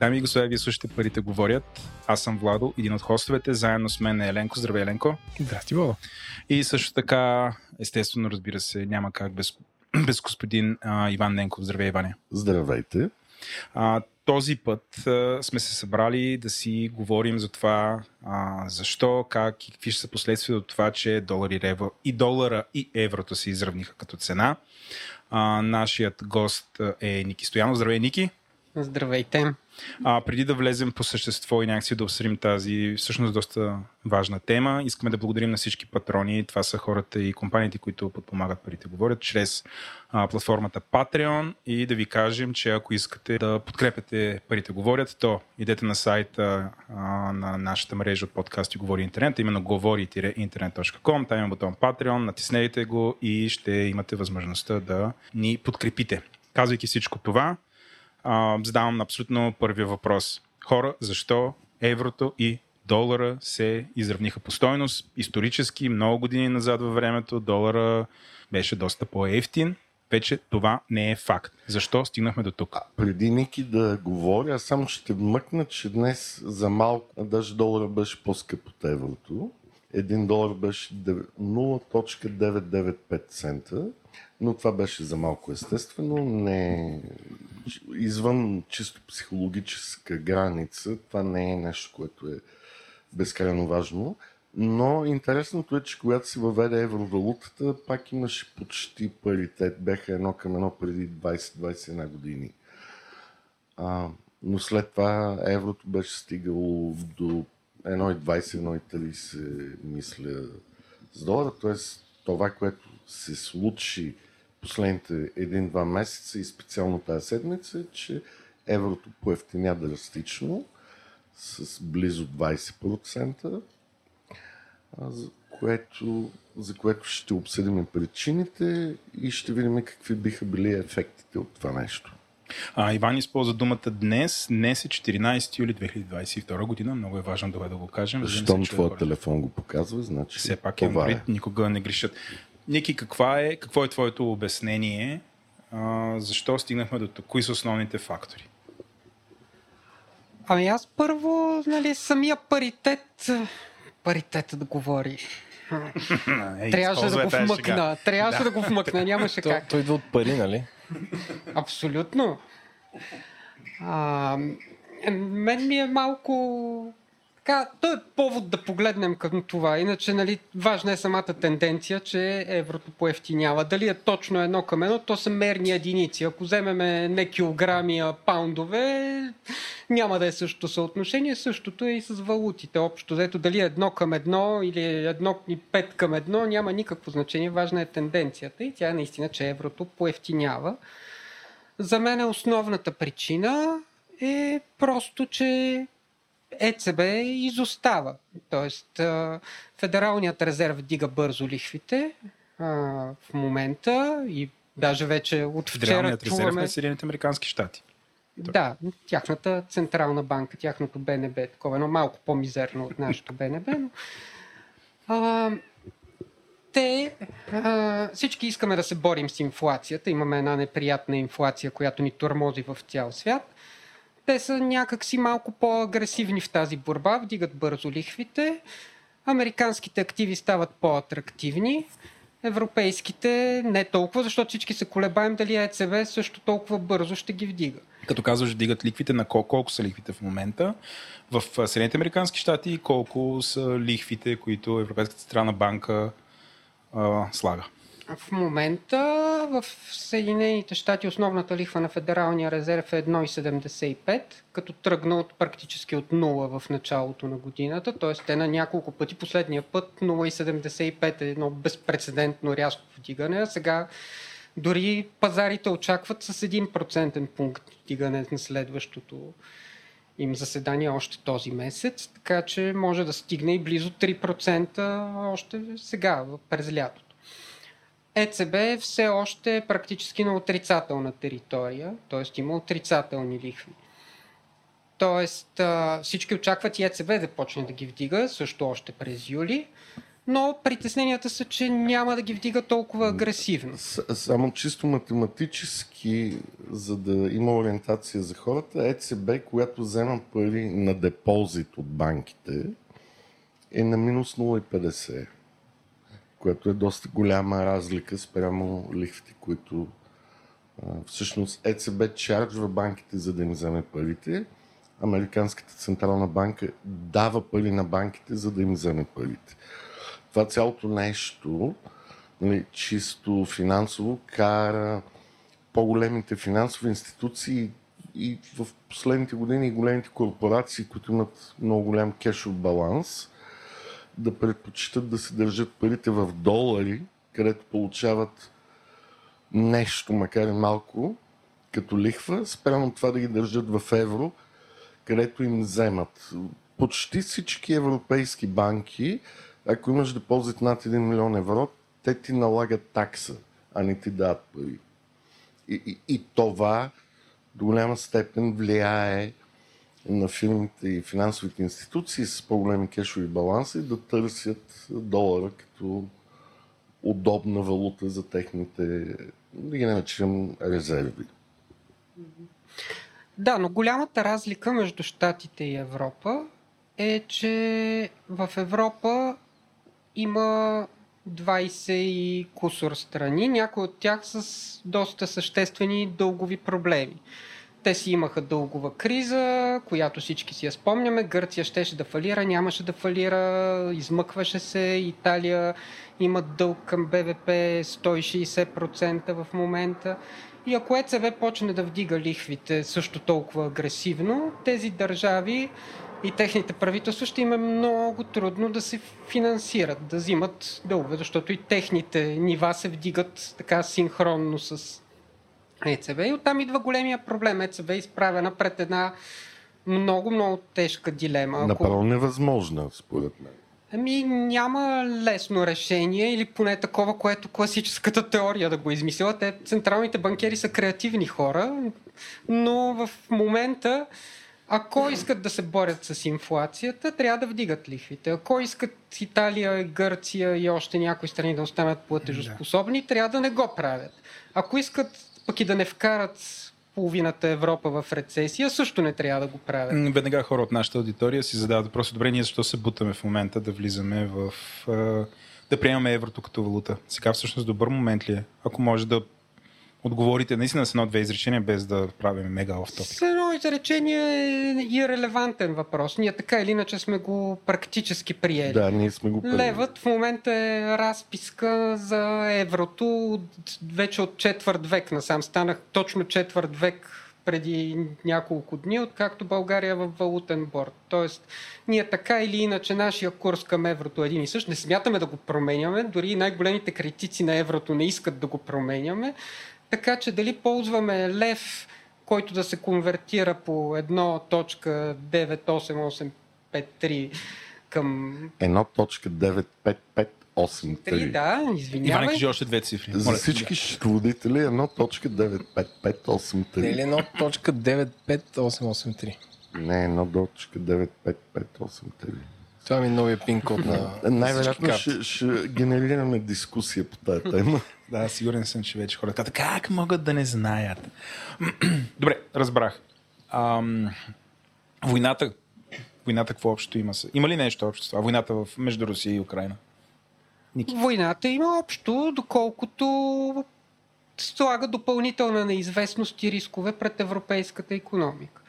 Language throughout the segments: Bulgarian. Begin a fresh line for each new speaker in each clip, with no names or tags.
Дами и господа, вие слушате Парите говорят. Аз съм Владо, един от хостовете. Заедно с мен е Еленко. Здравей, Еленко.
Здрасти, Владо.
И също така, естествено, разбира се, няма как без, без господин а, Иван Ненков. Здравей, Иване.
Здравейте.
А, този път а, сме се събрали да си говорим за това а, защо, как и какви ще са последствия от това, че долар и, евро, и долара и еврото се изравниха като цена. А, нашият гост е Ники Стоянов. Здравей, Ники.
Здравейте.
А, преди да влезем по същество и някакси да обсъдим тази всъщност доста важна тема, искаме да благодарим на всички патрони. Това са хората и компаниите, които подпомагат парите говорят чрез а, платформата Patreon и да ви кажем, че ако искате да подкрепяте парите говорят, то идете на сайта а, на нашата мрежа от подкасти Говори Интернет, именно говори-интернет.com, там има бутон Patreon, натиснете го и ще имате възможността да ни подкрепите. Казвайки всичко това, а, задавам абсолютно първия въпрос. Хора, защо еврото и долара се изравниха по стойност? Исторически, много години назад във времето, долара беше доста по-ефтин. Вече това не е факт. Защо стигнахме до тук?
Преди Ники да говоря, само ще мъкна, че днес за малко, даже долара беше по-скъп от еврото. Един долар беше 0.995 цента, но това беше за малко естествено. Не извън чисто психологическа граница, това не е нещо, което е безкрайно важно. Но интересното е, че когато се въведе евровалутата, пак имаше почти паритет. Бяха едно към едно преди 20-21 години. А, но след това еврото беше стигало до 1,20-1,30, мисля, с долара. Тоест това, което се случи последните един-два месеца и специално тази седмица е, че еврото поевтиня драстично с близо 20%, за което, за което ще обсъдим причините и ще видим какви биха били ефектите от това нещо.
А, Иван използва думата днес. Днес е 14 юли 2022 година. Много е важно да го кажем.
Щом твоят телефон го показва, значи
Все пак е това е. никога не грешат. Ники, каква е, какво е твоето обяснение? А, защо стигнахме до тук? Кои са основните фактори?
Ами аз първо, нали, самия паритет, паритета да говори.
Ей,
трябваше да го вмъкна. Трябваше да. да го вмъкна, нямаше как.
Той идва от пари, нали?
Абсолютно. А, мен ми е малко така, то е повод да погледнем към това. Иначе, нали, важна е самата тенденция, че еврото поевтинява. Дали е точно едно към едно, то са мерни единици. Ако вземеме не килограми, а паундове, няма да е същото съотношение. Същото е и с валутите. Общо взето, дали е едно към едно или едно и пет към едно, няма никакво значение. Важна е тенденцията и тя е наистина, че еврото поевтинява. За мен основната причина е просто, че ЕЦБ изостава. Тоест, Федералният резерв дига бързо лихвите в момента и даже вече от вчера
Федералният резерв чуваме... на Съединените Американски щати.
Да, тяхната централна банка, тяхното БНБ, такова едно малко по-мизерно от нашото БНБ, но а, те а, всички искаме да се борим с инфлацията. Имаме една неприятна инфлация, която ни тормози в цял свят те са някакси малко по-агресивни в тази борба, вдигат бързо лихвите, американските активи стават по-атрактивни, европейските не толкова, защото всички се колебаем дали ЕЦБ също толкова бързо ще ги вдига.
Като казваш, вдигат ликвите, на колко, колко са лихвите в момента в Съединените Американски щати и колко са лихвите, които Европейската централна банка а, слага?
В момента в Съединените щати основната лихва на Федералния резерв е 1,75, като тръгна от практически от 0 в началото на годината, т.е. те на няколко пъти. Последния път 0,75 е едно безпредседентно рязко вдигане, а сега дори пазарите очакват с 1% пункт вдигане на следващото им заседание още този месец, така че може да стигне и близо 3% още сега, през лятото. ЕЦБ е все още практически на отрицателна територия, т.е. има отрицателни лихви. Тоест всички очакват и ЕЦБ да почне да ги вдига, също още през юли, но притесненията са, че няма да ги вдига толкова агресивно.
Само чисто математически, за да има ориентация за хората, ЕЦБ, която взема пари на депозит от банките, е на минус 0,50, което е доста голяма разлика спрямо лихвите, които всъщност ЕЦБ чарджва банките, за да им вземе парите. Американската централна банка дава пари на банките, за да им вземе парите. Това цялото нещо, нали, чисто финансово, кара по-големите финансови институции и в последните години големите корпорации, които имат много голям кешов баланс, да предпочитат да се държат парите в долари, където получават нещо, макар и малко, като лихва, спрямо това да ги държат в евро, където им вземат. Почти всички европейски банки, ако имаш депозит над 1 милион евро, те ти налагат такса, а не ти дадат пари. И, и, и това до голяма степен влияе на фирмите и финансовите институции с по-големи кешови баланси да търсят долара като удобна валута за техните, да ги наречем, резерви.
Да, но голямата разлика между Штатите и Европа е, че в Европа има 20 и кусор страни, някои от тях с доста съществени дългови проблеми. Те си имаха дългова криза, която всички си я спомняме. Гърция щеше да фалира, нямаше да фалира, измъкваше се. Италия има дълг към БВП 160% в момента. И ако ЕЦБ почне да вдига лихвите също толкова агресивно, тези държави и техните правителства ще им е много трудно да се финансират, да взимат дългове, защото и техните нива се вдигат така синхронно с ЕЦБ. И оттам идва големия проблем. ЕЦБ е изправена пред една много, много тежка дилема.
Направо невъзможна, според мен.
Ами няма лесно решение или поне такова, което класическата теория да го измисля. Те, централните банкери са креативни хора, но в момента ако искат да се борят с инфлацията, трябва да вдигат лихвите. Ако искат Италия, Гърция и още някои страни да останат платежоспособни, трябва да не го правят. Ако искат пък и да не вкарат половината Европа в рецесия, също не трябва да го правят.
Веднага хора от нашата аудитория си задават въпроса, добре, ние защо се бутаме в момента да влизаме в... да приемаме еврото като валута? Сега всъщност добър момент ли е? Ако може да отговорите наистина с едно-две изречения, без да правим мега оф топик.
С едно изречение е и релевантен въпрос. Ние така или иначе сме го практически приели.
Да, ние сме го приели.
Левът в момента е разписка за еврото вече от четвърт век насам. Станах точно четвърт век преди няколко дни, откакто България е в валутен борт. Тоест, ние така или иначе нашия курс към еврото е един и същ. Не смятаме да го променяме, дори най-големите критици на еврото не искат да го променяме. Така че дали ползваме лев, който да се конвертира по 1.98853 към...
1.95583.
Да, извинявай.
Иван, кажи още две цифри.
За всички счетоводители 1.95583.
Или 1.95883.
Не, 1.95583.
Това ми е новия пин код на
Най-вероятно ще, ще генерираме дискусия по тази тема.
Да, сигурен съм, че вече хората как могат да не знаят? Добре, разбрах. Ам, войната, войната какво общо има? Има ли нещо общо с това? Войната в, между Русия и Украина?
Ники. Войната има общо, доколкото слага допълнителна неизвестност и рискове пред европейската економика.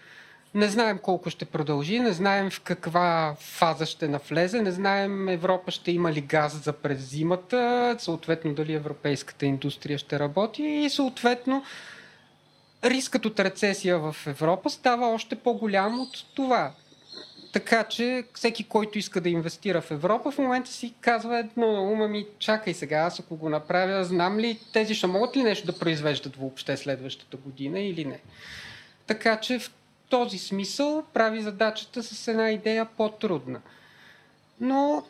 Не знаем колко ще продължи, не знаем в каква фаза ще навлезе, не знаем Европа ще има ли газ за през зимата, съответно дали европейската индустрия ще работи и съответно рискът от рецесия в Европа става още по-голям от това. Така че всеки, който иска да инвестира в Европа, в момента си казва едно на ума ми, чакай сега, аз ако го направя, знам ли тези ще могат ли нещо да произвеждат въобще следващата година или не. Така че в този смисъл прави задачата с една идея по-трудна. Но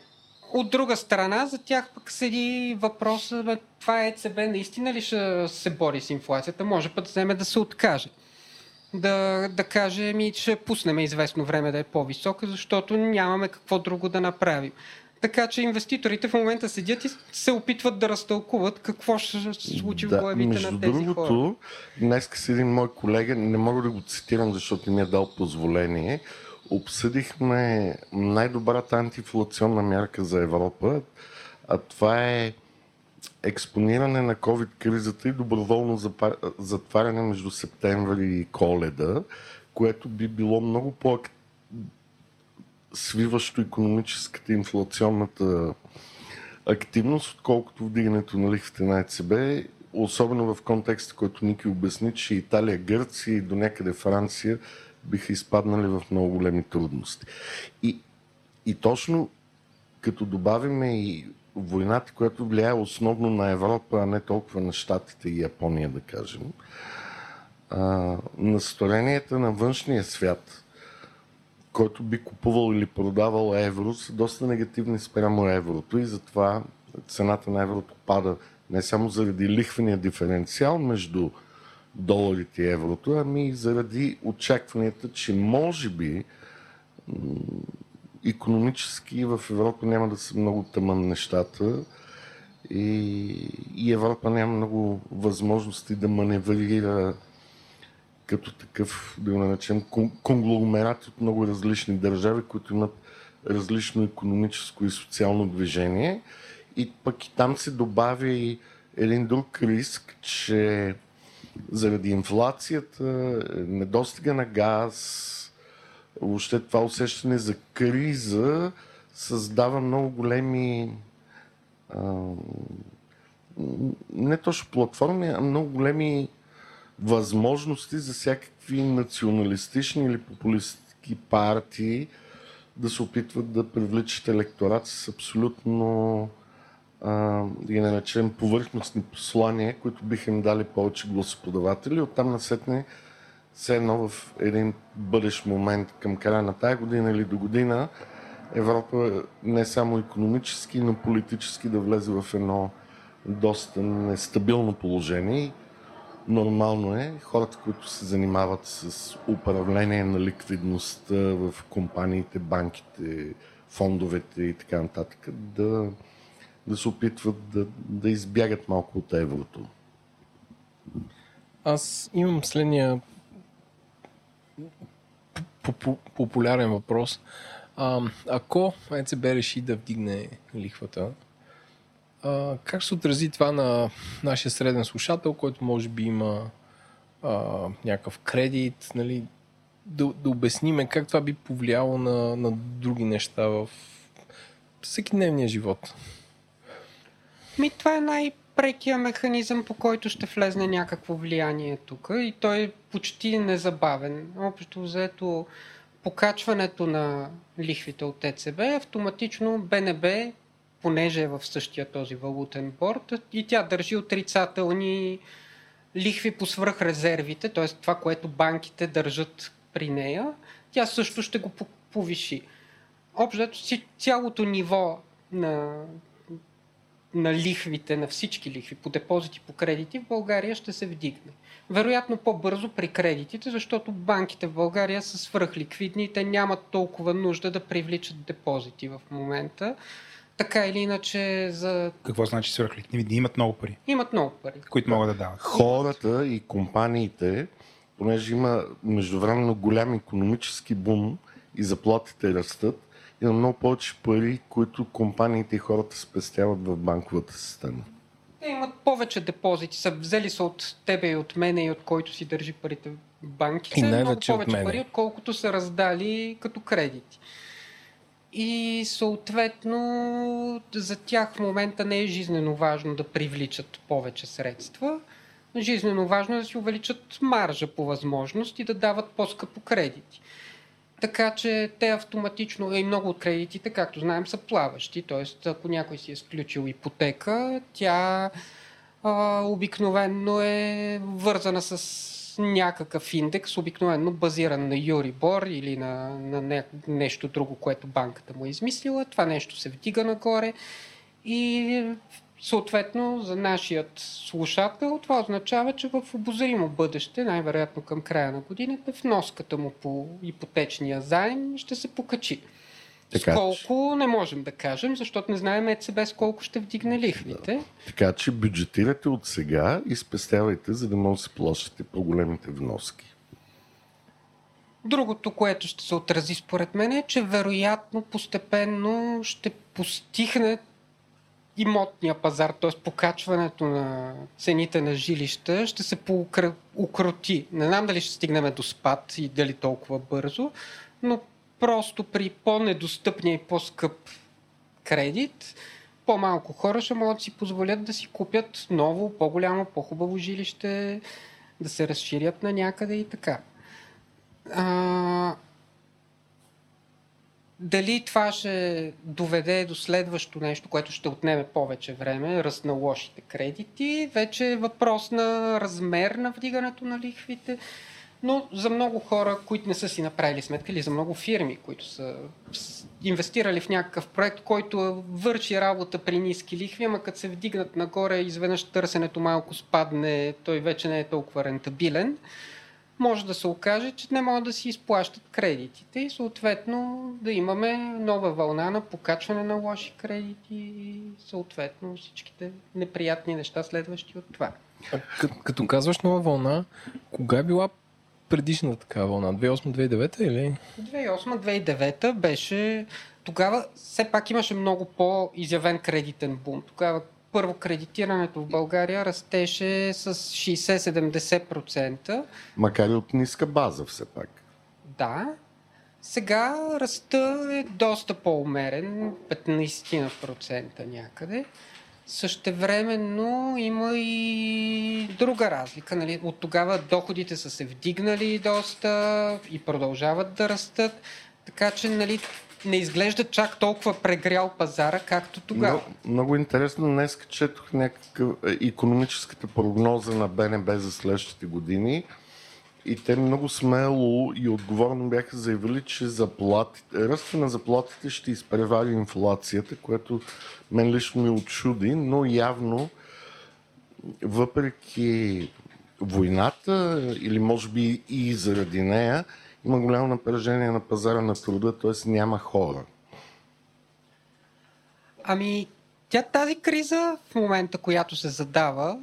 от друга страна, за тях пък седи въпроса, бе, това ЕЦБ наистина ли ще се бори с инфлацията? Може път да вземе да се откаже. Да, да каже, ми ще пуснем известно време да е по-висока, защото нямаме какво друго да направим. Така че инвеститорите в момента седят и се опитват да разтълкуват какво ще се случи
да,
в главите
между
на тези
другото,
хора.
днес с един мой колега, не мога да го цитирам, защото ми е дал позволение, обсъдихме най-добрата антиинфлационна мярка за Европа, а това е експониране на COVID-кризата и доброволно затваряне между септември и коледа, което би било много по свиващо економическата инфлационната активност, отколкото вдигането на лихвите на ЕЦБ, особено в контекста, който Ники обясни, че Италия, Гърция и до някъде Франция биха изпаднали в много големи трудности. И, и точно като добавиме и войната, която влияе основно на Европа, а не толкова на Штатите и Япония, да кажем, а, настроенията на външния свят, който би купувал или продавал евро, са доста негативни спрямо еврото и затова цената на еврото пада не само заради лихвения диференциал между доларите и еврото, ами и заради очакванията, че може би економически в Европа няма да са много тъмън нещата и, и Европа няма много възможности да маневрира като такъв, да го наречем, конгломерат от много различни държави, които имат различно економическо и социално движение. И пък и там се добавя и един друг риск, че заради инфлацията, недостига на газ, въобще това усещане за криза създава много големи а, не точно платформи, а много големи възможности за всякакви националистични или популистски партии да се опитват да привличат електорат с абсолютно да ги наречем повърхностни послания, които биха им дали повече гласоподаватели. Оттам насетне все едно в един бъдещ момент към края на тая година или до година Европа не само економически, но политически да влезе в едно доста нестабилно положение. Нормално е хората, които се занимават с управление на ликвидността в компаниите, банките, фондовете и така нататък, да, да се опитват да, да избягат малко от еврото.
Аз имам следния популярен въпрос. А, ако ЕЦБ реши да вдигне лихвата, как се отрази това на нашия среден слушател, който може би има а, някакъв кредит, нали, да, да обясниме как това би повлияло на, на други неща в всеки дневния живот?
Ми, това е най- прекия механизъм, по който ще влезне някакво влияние тук и той е почти незабавен. Общо взето покачването на лихвите от ЕЦБ, автоматично БНБ, понеже е в същия този валутен борт, и тя държи отрицателни лихви по свръхрезервите, т.е. това, което банките държат при нея, тя също ще го повиши. Общо цялото ниво на на лихвите, на всички лихви по депозити, по кредити в България ще се вдигне. Вероятно по-бързо при кредитите, защото банките в България са свръхликвидни и те нямат толкова нужда да привличат депозити в момента. Така или иначе за...
Какво значи свръхликвидни? Имат много пари.
Имат много пари.
Които могат да дават.
Хората и компаниите, понеже има междувременно голям економически бум и заплатите растат, има много повече пари, които компаниите и хората спестяват в банковата система.
Те имат повече депозити, са взели са от тебе и от мене и от който си държи парите в банките. И много повече пари, отколкото са раздали като кредити. И съответно за тях в момента не е жизнено важно да привличат повече средства. Жизнено важно е да си увеличат маржа по възможност и да дават по-скъпо кредити. Така че те автоматично, и много от кредитите, както знаем, са плаващи. Тоест, ако някой си е сключил ипотека, тя а, обикновенно е вързана с някакъв индекс, обикновено базиран на Юрибор или на, на не, нещо друго, което банката му е измислила. Това нещо се вдига нагоре и Съответно, за нашият слушател това означава, че в обозримо бъдеще, най-вероятно към края на годината, вноската му по ипотечния заем ще се покачи.
Така,
колко не можем да кажем, защото не знаем ЕЦБ с колко ще вдигне лихвите.
Така че бюджетирате от сега и спестявайте, за да може да си плащате по-големите вноски.
Другото, което ще се отрази според мен е, че вероятно постепенно ще постихне имотния пазар, т.е. покачването на цените на жилища ще се укроти. Не знам дали ще стигнем до спад и дали толкова бързо, но просто при по-недостъпния и по-скъп кредит, по-малко хора ще могат да си позволят да си купят ново, по-голямо, по-хубаво жилище, да се разширят на някъде и така. А, дали това ще доведе до следващо нещо, което ще отнеме повече време, ръст на лошите кредити, вече е въпрос на размер на вдигането на лихвите. Но за много хора, които не са си направили сметка, или за много фирми, които са инвестирали в някакъв проект, който върши работа при ниски лихви, ама като се вдигнат нагоре, изведнъж търсенето малко спадне, той вече не е толкова рентабилен може да се окаже, че не могат да си изплащат кредитите и съответно да имаме нова вълна на покачване на лоши кредити и съответно всичките неприятни неща следващи от това.
Като, като казваш нова вълна, кога е била предишната такава вълна? 2008-2009 или?
2008-2009 беше... Тогава все пак имаше много по-изявен кредитен бум. Тогава първо кредитирането в България растеше с 60-70%.
Макар и от ниска база все пак.
Да. Сега ръста е доста по-умерен, 15% някъде. Същевременно има и друга разлика. Нали? От тогава доходите са се вдигнали доста и продължават да растат. Така че нали, не изглежда чак толкова прегрял пазара, както тогава.
Много, много интересно. Днес четох някакъв економическата прогноза на БНБ за следващите години и те много смело и отговорно бяха заявили, че ръста на заплатите ще изпревари инфлацията, което мен лично ми очуди, но явно въпреки войната или може би и заради нея, има голямо напрежение на пазара на труда, т.е. няма хора.
Ами, тя тази криза в момента, която се задава,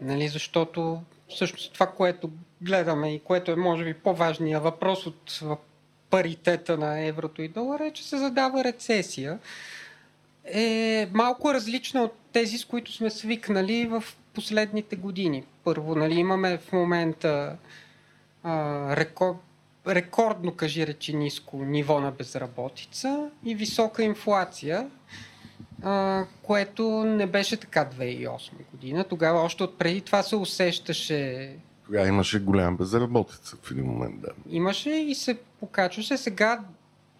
нали, защото всъщност това, което гледаме и което е може би по-важният въпрос от паритета на еврото и долара е, че се задава рецесия. Е малко различна от тези, с които сме свикнали в последните години. Първо, нали, имаме в момента а, рекорд, рекордно, кажи речи, ниско ниво на безработица и висока инфлация, а, което не беше така 2008 година. Тогава още от преди това се усещаше.
Тогава имаше голяма безработица в един момент, да.
Имаше и се покачваше. Сега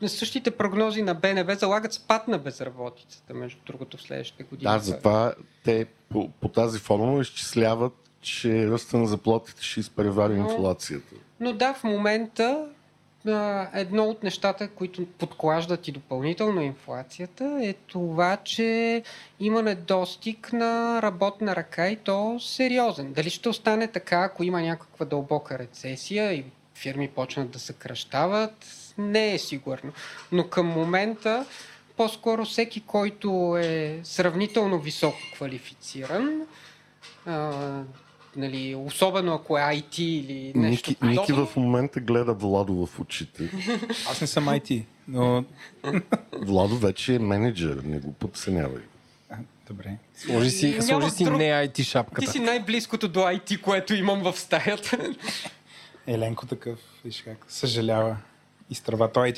същите прогнози на БНБ залагат спад на безработицата, между другото, в следващите години.
Да, затова те по, по тази формула изчисляват, че ръста на заплатите ще изпревари Но... инфлацията.
Но да, в момента едно от нещата, които подклаждат и допълнително инфлацията е това, че има недостиг на работна ръка и то сериозен. Дали ще остане така, ако има някаква дълбока рецесия и фирми почнат да съкръщават, не е сигурно. Но към момента по-скоро всеки, който е сравнително високо квалифициран, нали, особено ако е IT или нещо
Ники, подобно. Ники в момента гледа Владо в очите.
Аз не съм IT, но...
Владо вече е менеджер, не го подценявай.
Добре.
Сложи си, сложи си друг... не IT шапката.
Ти си най-близкото до IT, което имам в стаята.
Еленко такъв, виж как, съжалява изтърва той е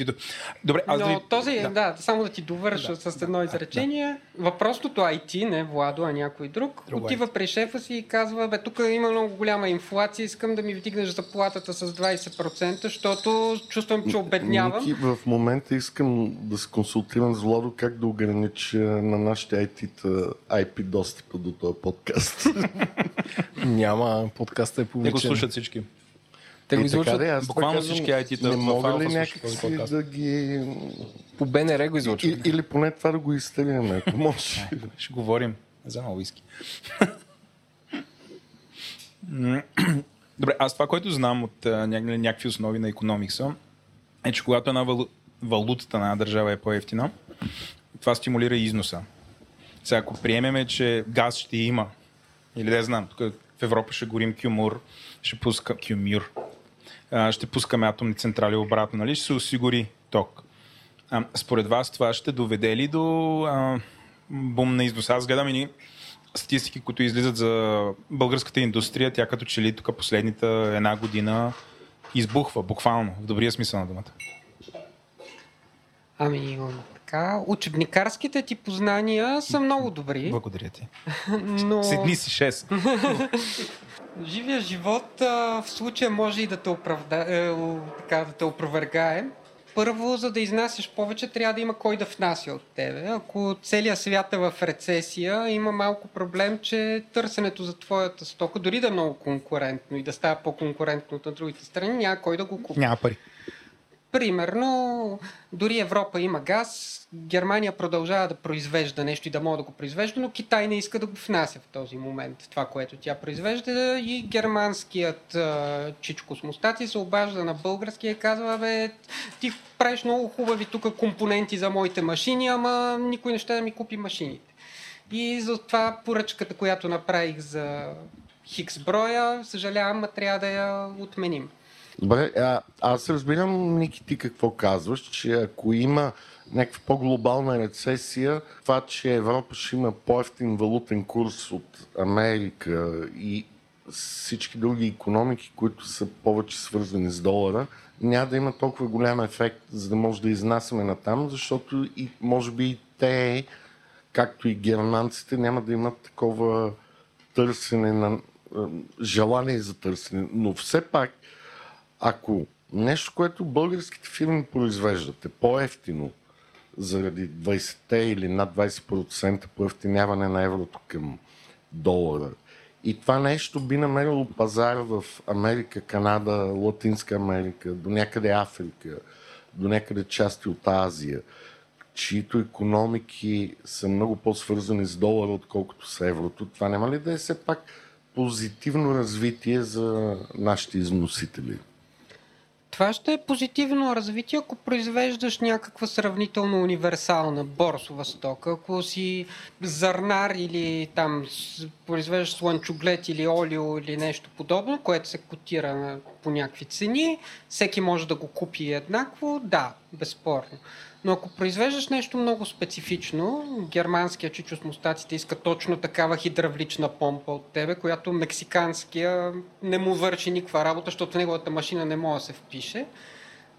Добре, аз
Но
ви...
този, да. да, само да ти довърша да, с едно да, изречение. Да. Въпросното IT, не Владо, а някой друг, Друг отива при шефа си и казва, бе, тук има много голяма инфлация, искам да ми вдигнеш заплатата с 20%, защото чувствам, че обеднявам.
Ники, в момента искам да се консултирам с Владо как да огранича на нашите IT-та IP достъпа до този подкаст.
Няма, подкаста е публичен.
Не го слушат всички.
Те го излучват.
Да, буквално всички IT-та.
Не мога ли някакси да ги...
По БНР го излучват.
Или поне това да го изтеглим, ако може.
Ще говорим за много уиски. Добре, аз това, което знам от някакви основи на економикса, е, че когато една валу... валутата на една държава е по-ефтина, това стимулира износа. Сега, ако приемеме, че газ ще има, или да знам, тук в Европа ще горим кюмур, ще пуска кюмюр, ще пускаме атомни централи обратно, нали? ще се осигури ток. А, според вас това ще доведе ли до а, бум на износ? Аз гледам и статистики, които излизат за българската индустрия. Тя като че ли тук последната една година избухва, буквално, в добрия смисъл на думата.
Ами, така, учебникарските ти познания са много добри.
Благодаря ти.
Но...
Седни си 6.
Живия живот а, в случая може и да те, оправда... е, така, да те опровергае. Първо, за да изнасяш повече, трябва да има кой да внася от тебе. Ако целият свят е в рецесия, има малко проблем, че търсенето за твоята стока, дори да е много конкурентно и да става по-конкурентно от на другите страни, няма кой да го купи.
Няма пари.
Примерно, дори Европа има газ, Германия продължава да произвежда нещо и да може да го произвежда, но Китай не иска да го внася в този момент, това, което тя произвежда. И германският чичко с мустаци се обажда на българския и казва, бе, ти правиш много хубави тук компоненти за моите машини, ама никой не ще да ми купи машините. И затова поръчката, която направих за хикс броя, съжалявам, трябва да я отменим.
Добре, а, аз разбирам, Ники, ти какво казваш, че ако има някаква по-глобална рецесия, това, че Европа ще има по-ефтин валутен курс от Америка и всички други економики, които са повече свързани с долара, няма да има толкова голям ефект, за да може да изнасяме на там, защото и може би и те, както и германците, няма да имат такова търсене на желание за търсене. Но все пак ако нещо, което българските фирми произвеждат е по-ефтино заради 20 или над 20% по-ефтиняване на еврото към долара, и това нещо би намерило пазар в Америка, Канада, Латинска Америка, до някъде Африка, до някъде части от Азия, чието економики са много по-свързани с долара, отколкото с еврото. Това няма ли да е все пак позитивно развитие за нашите износители?
Това ще е позитивно развитие, ако произвеждаш някаква сравнително универсална борсова стока. Ако си зърнар или там произвеждаш слънчоглед или олио или нещо подобно, което се котира по някакви цени, всеки може да го купи еднакво, да, безспорно. Но ако произвеждаш нещо много специфично, германския чичо с мустаците иска точно такава хидравлична помпа от тебе, която мексиканския не му върши никаква работа, защото неговата машина не може да се впише,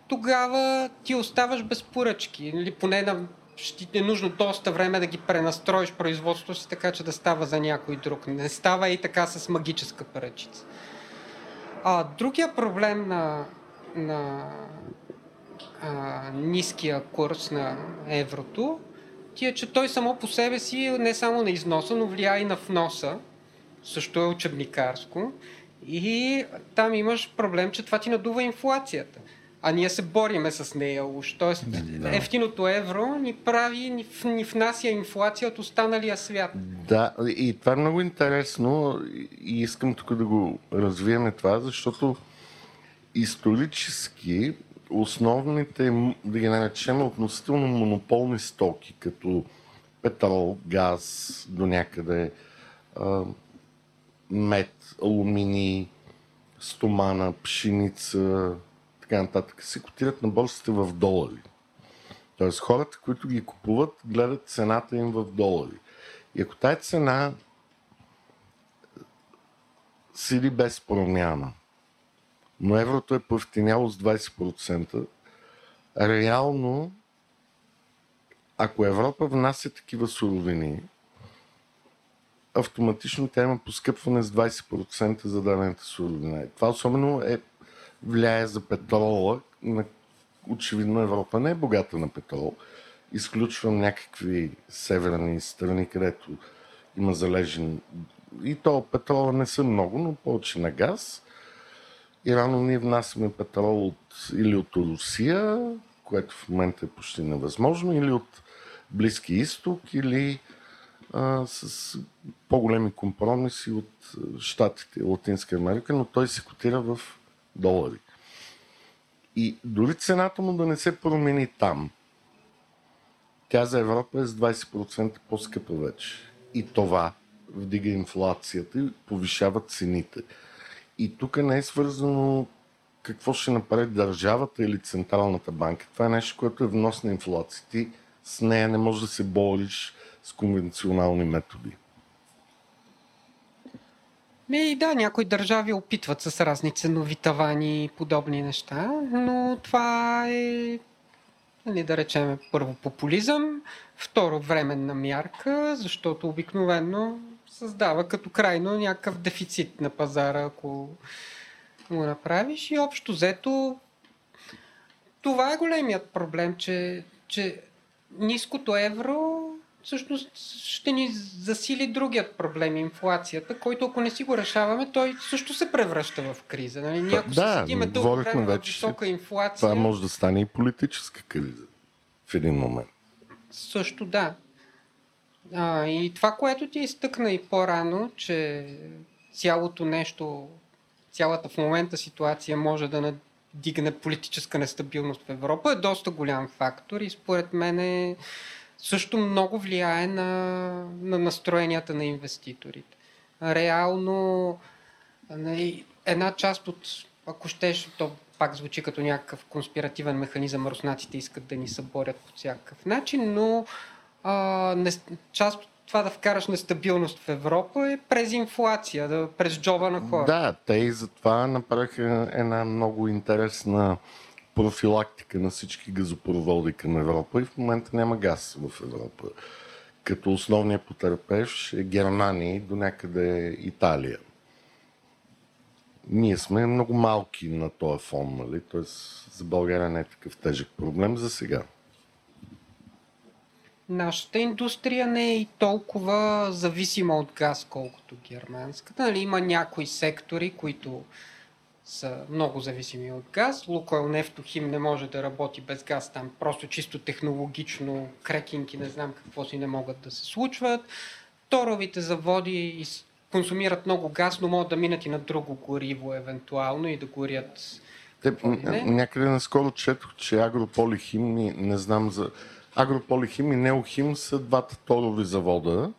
тогава ти оставаш без поръчки. Или поне на ще ти е нужно доста време да ги пренастроиш производството си, така че да става за някой друг. Не става и така с магическа паръчица. А, другия проблем на, на а, ниския курс на еврото, ти е, че той само по себе си не само на износа, но влияе и на вноса. Също е учебникарско. И там имаш проблем, че това ти надува инфлацията. А ние се бориме с нея уж. Тоест, да. ефтиното евро ни прави, ни, ни внася инфлация от останалия свят.
Да, и това е много интересно и искам тук да го развиеме това, защото исторически основните, да ги наречем, относително монополни стоки, като петрол, газ, до някъде мед, алуминий, стомана, пшеница, така нататък, се котират на борсите в долари. Тоест хората, които ги купуват, гледат цената им в долари. И ако тая цена седи без промяна, но еврото е повтиняло с 20%. Реално, ако Европа внася такива суровини, автоматично тя има поскъпване с 20% за дадената суровина. Това особено е, влияе за петрола. На, очевидно Европа не е богата на петрол. Изключвам някакви северни страни, където има залежен и то петрола не са много, но повече на газ. И рано ние внасяме петрол от, или от Русия, което в момента е почти невъзможно, или от Близки изток, или а, с по-големи компромиси от Штатите Латинска Америка, но той се котира в долари. И дори цената му да не се промени там, тя за Европа е с 20% по-скъпа вече. И това вдига инфлацията и повишава цените. И тук не е свързано какво ще направи държавата или Централната банка. Това е нещо, което е внос на инфлация. Ти с нея не можеш да се бориш с конвенционални методи.
Ми, да, някои държави опитват с разни ценови тавани и подобни неща, но това е, нали, да речем, първо популизъм, второ временна мярка, защото обикновено създава като крайно някакъв дефицит на пазара, ако го направиш. И общо взето това е големият проблем, че, че ниското евро всъщност ще ни засили другият проблем, инфлацията, който ако не си го решаваме, той също се превръща в криза. Нали? Ние ако
да,
се седиме дълго време вече, висока инфлация...
Това може да стане и политическа криза в един момент.
Също да. А, и това, което ти изтъкна и по-рано, че цялото нещо, цялата в момента ситуация може да надигне политическа нестабилност в Европа, е доста голям фактор и според мен е също много влияе на, на настроенията на инвеститорите. Реално нали, една част от, ако щеш, то пак звучи като някакъв конспиративен механизъм, руснаците искат да ни съборят по всякакъв начин, но а, не, част от това да вкараш нестабилност в Европа е през инфлация, да, през джоба на хора.
Да, те и затова направиха една много интересна профилактика на всички газопроводи към Европа и в момента няма газ в Европа. Като основният потерпевш е Германия и до някъде Италия. Ние сме много малки на този фон, нали? Тоест за България не е такъв тежък проблем за сега.
Нашата индустрия не е и толкова зависима от газ, колкото германската. Нали, има някои сектори, които са много зависими от газ. Лукойл Нефтохим не може да работи без газ там. Просто чисто технологично крекинг и не знам какво си не могат да се случват. Торовите заводи консумират много газ, но могат да минат и на друго гориво евентуално и да горят
те, някъде наскоро четох, че Агрополихим, не знам за... Агрополихим и Неохим са двата торови завода,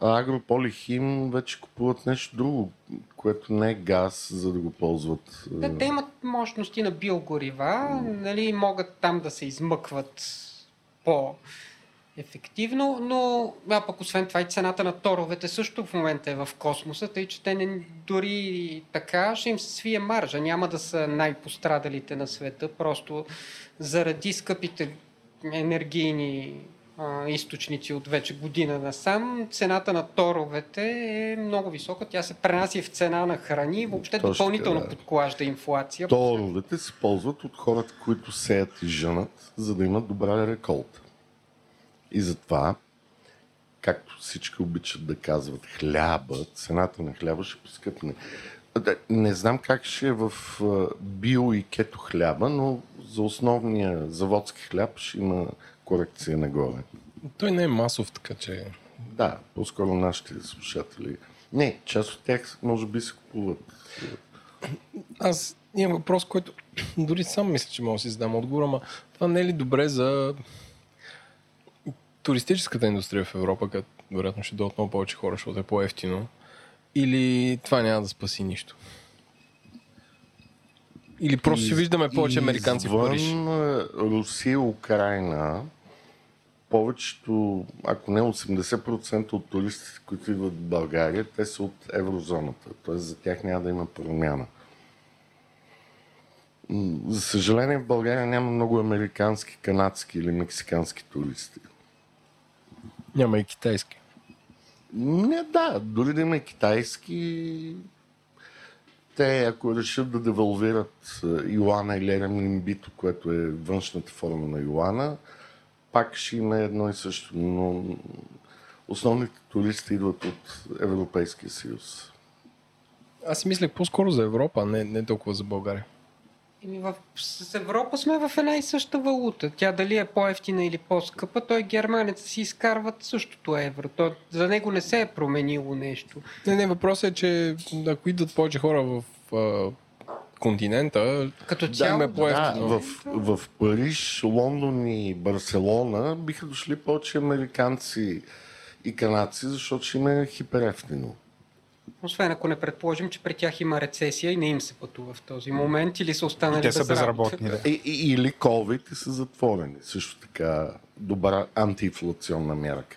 Агрополихим вече купуват нещо друго, което не е газ, за да го ползват.
Да, те имат мощности на биогорива, нали, могат там да се измъкват по ефективно, но а пък освен това и цената на торовете също в момента е в космоса, тъй че те не, дори така ще им се свие маржа. Няма да са най-пострадалите на света, просто заради скъпите енергийни а, източници от вече година насам, цената на торовете е много висока. Тя се пренася в цена на храни въобще Точно, допълнително да. подклажда инфлация.
Торовете се ползват от хората, които сеят и жънат, за да имат добра реколта. И затова, както всички обичат да казват, хляба, цената на хляба ще поскъпне. Не знам как ще е в био и кето хляба, но за основния заводски хляб ще има корекция нагоре.
Той не е масов, така че...
Да, по-скоро нашите слушатели. Не, част от тях може би се купуват.
Аз имам въпрос, който дори сам мисля, че мога да си задам отговор, ама това не е ли добре за туристическата индустрия в Европа, като вероятно ще дойдат много повече хора, защото е по-ефтино, или това няма да спаси нищо? Или просто ще виждаме повече американци в Париж?
Русия, Украина, повечето, ако не 80% от туристите, които идват в България, те са от еврозоната. Т.е. за тях няма да има промяна. За съжаление в България няма много американски, канадски или мексикански туристи.
Няма и китайски.
Не, да, дори да има китайски, те, ако решат да девалвират Йоана или Ремлимбито, което е външната форма на Йоана, пак ще има едно и също. Но основните туристи идват от Европейския съюз.
Аз си мислех по-скоро за Европа, не, не толкова за България.
Еми в, с Европа сме в една и съща валута. Тя дали е по-ефтина или по-скъпа, той германец си изкарват същото евро. То, за него не се е променило нещо.
Не, не, въпросът е, че ако идват повече хора в а, континента,
Като цяло, да.
Да, в, в Париж, Лондон и Барселона биха дошли повече американци и канадци, защото ще им е хиперефтино.
Освен ако не предположим, че при тях има рецесия и не им се пътува в този момент или са останали
Те са безработни. Да.
И, и, или COVID и са затворени. Също така добра антиинфлационна мярка.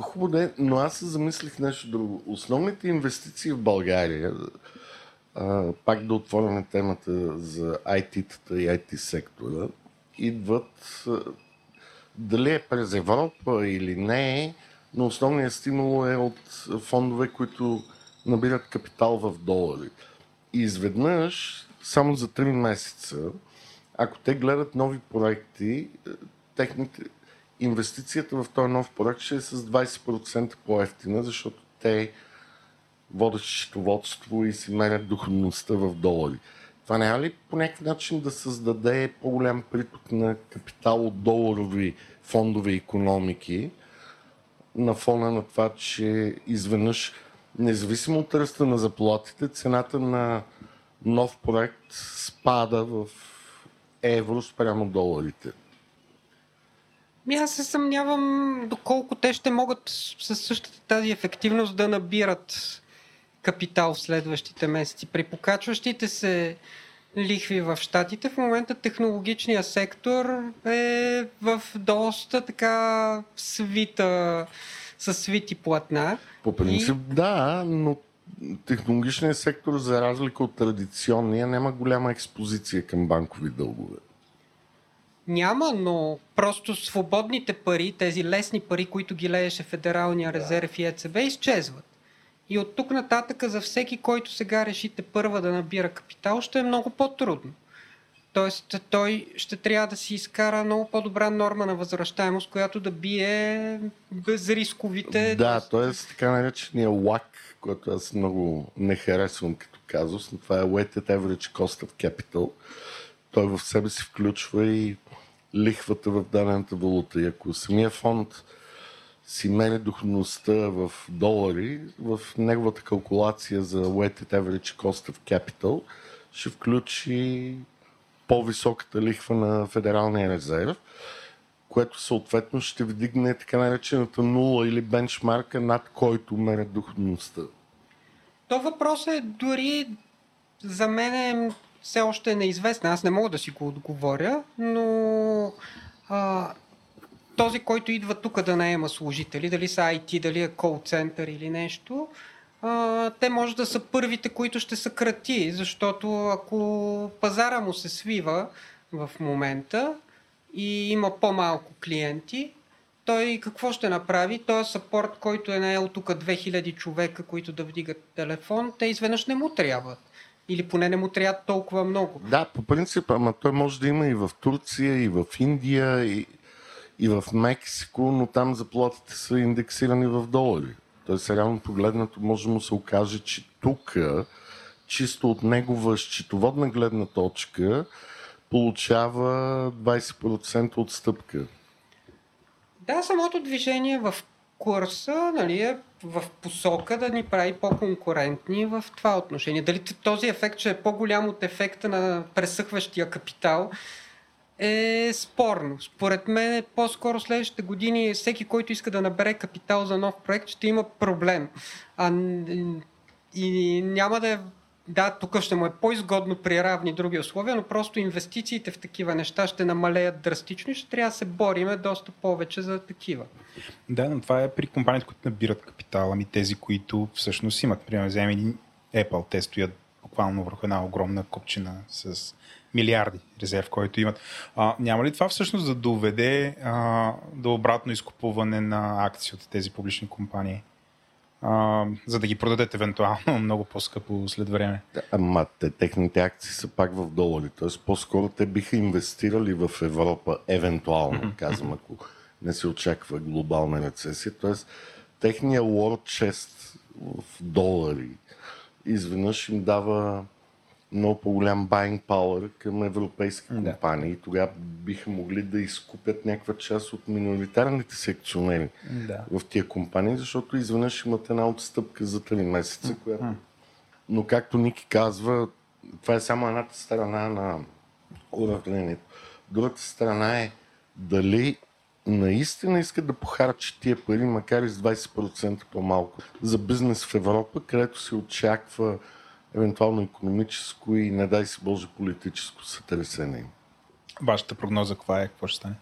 Хубаво е, но аз се замислих нещо друго. Основните инвестиции в България, а, пак да отворим темата за IT-тата и IT сектора, идват а, дали е през Европа или не, но основният стимул е от фондове, които набират капитал в долари. И изведнъж, само за 3 месеца, ако те гледат нови проекти, е, техните, инвестицията в този нов проект ще е с 20% по-ефтина, защото те водят счетоводство и си мерят доходността в долари. Това няма ли по някакъв начин да създаде по-голям приток на капитал от доларови фондове економики на фона на това, че изведнъж, независимо от ръста на заплатите, цената на нов проект спада в евро спрямо доларите.
Ми аз се съмнявам доколко те ще могат със същата тази ефективност да набират капитал в следващите месеци. При покачващите се лихви в Штатите, в момента технологичният сектор е в доста така свита, със свити платна.
По принцип, да, но технологичният сектор, за разлика от традиционния, няма голяма експозиция към банкови дългове.
Няма, но просто свободните пари, тези лесни пари, които ги лееше Федералния резерв и ЕЦБ, изчезват. И от тук нататъка за всеки, който сега решите първа да набира капитал, ще е много по-трудно. Тоест, той ще трябва да си изкара много по-добра норма на възвръщаемост, която да бие безрисковите.
Да, т.е. така наречения WAC, който аз много не харесвам като казус, но това е Weighted Average Cost of Capital. Той в себе си включва и лихвата в дадената валута. И ако самия фонд си мери доходността в долари, в неговата калкулация за Weighted Average Cost of Capital ще включи по-високата лихва на Федералния резерв, което съответно ще вдигне така наречената нула или бенчмарка, над който мерят доходността.
То въпрос е дори за мен е все още неизвестен. Аз не мога да си го отговоря, но а, този, който идва тук да наема служители, дали са IT, дали е кол център или нещо, а, те може да са първите, които ще съкрати, защото ако пазара му се свива в момента и има по-малко клиенти, той какво ще направи? Той сапорт, който е наел тук 2000 човека, които да вдигат телефон, те изведнъж не му трябват. Или поне не му трябва толкова много.
Да, по принцип, ама той може да има и в Турция, и в Индия, и, и в Мексико, но там заплатите са индексирани в долари. Тоест, реално погледнато може да му се окаже, че тук, чисто от негова счетоводна гледна точка, получава 20% отстъпка.
Да, самото движение в курса нали, е в посока да ни прави по-конкурентни в това отношение. Дали този ефект ще е по-голям от ефекта на пресъхващия капитал е спорно. Според мен по-скоро следващите години всеки, който иска да набере капитал за нов проект, ще има проблем. А, и няма да е да, тук ще му е по-изгодно при равни други условия, но просто инвестициите в такива неща ще намалеят драстично и ще трябва да се бориме доста повече за такива.
Да, но това е при компаниите, които набират капитал, ами тези, които всъщност имат. Примерно, вземем един Apple, те стоят буквално върху една огромна копчина с милиарди резерв, който имат. А, няма ли това всъщност да доведе а, до обратно изкупуване на акции от тези публични компании? а, за да ги продадете евентуално много по-скъпо след време.
Да, ама те, техните акции са пак в долари, т.е. по-скоро те биха инвестирали в Европа, евентуално, mm-hmm. казвам, ако не се очаква глобална рецесия. Т.е. техния World Chest в долари изведнъж им дава много по-голям buying power към европейски компании. Да. Тогава биха могли да изкупят някаква част от миноритарните секционери
да.
в тия компании, защото изведнъж имат една отстъпка за 3 месеца, която... Но както Ники казва, това е само едната страна на уравнението. Другата страна е дали наистина иска да похарчи тия пари, макар и с 20% по-малко, за бизнес в Европа, където се очаква евентуално економическо и, не дай си Боже, политическо сътресение.
Вашата прогноза каква е? Какво ще стане?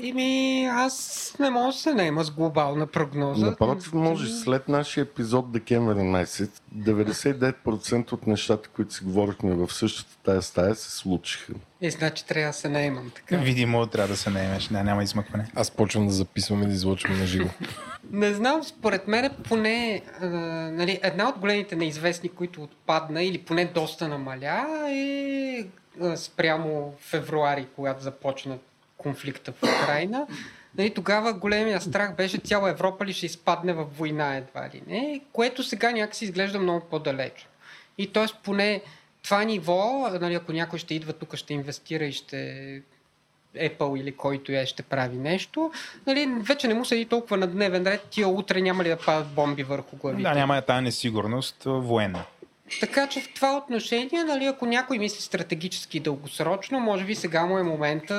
Ими, аз не мога да се наема с глобална прогноза.
Напротив, може след нашия епизод декември месец, 99% от нещата, които си говорихме в същата тая стая, се случиха.
И значи трябва да се наемам така.
Видимо, трябва да се наемеш. Не, няма измъкване.
Аз почвам да записвам и да излъчвам на живо.
Не знам, според мен поне а, нали, една от големите неизвестни, които отпадна или поне доста намаля е спрямо февруари, когато започна конфликта в Украина. Нали, тогава големия страх беше цяла Европа ли ще изпадне в война едва ли не, което сега някакси изглежда много по-далеч. И т.е. поне това ниво, нали, ако някой ще идва тук, ще инвестира и ще Apple или който е ще прави нещо, нали, вече не му седи толкова на дневен ред, тия утре няма ли да падат бомби върху главите.
Да, няма е тази несигурност военна.
Така че в това отношение, нали, ако някой мисли стратегически дългосрочно, може би сега му е момента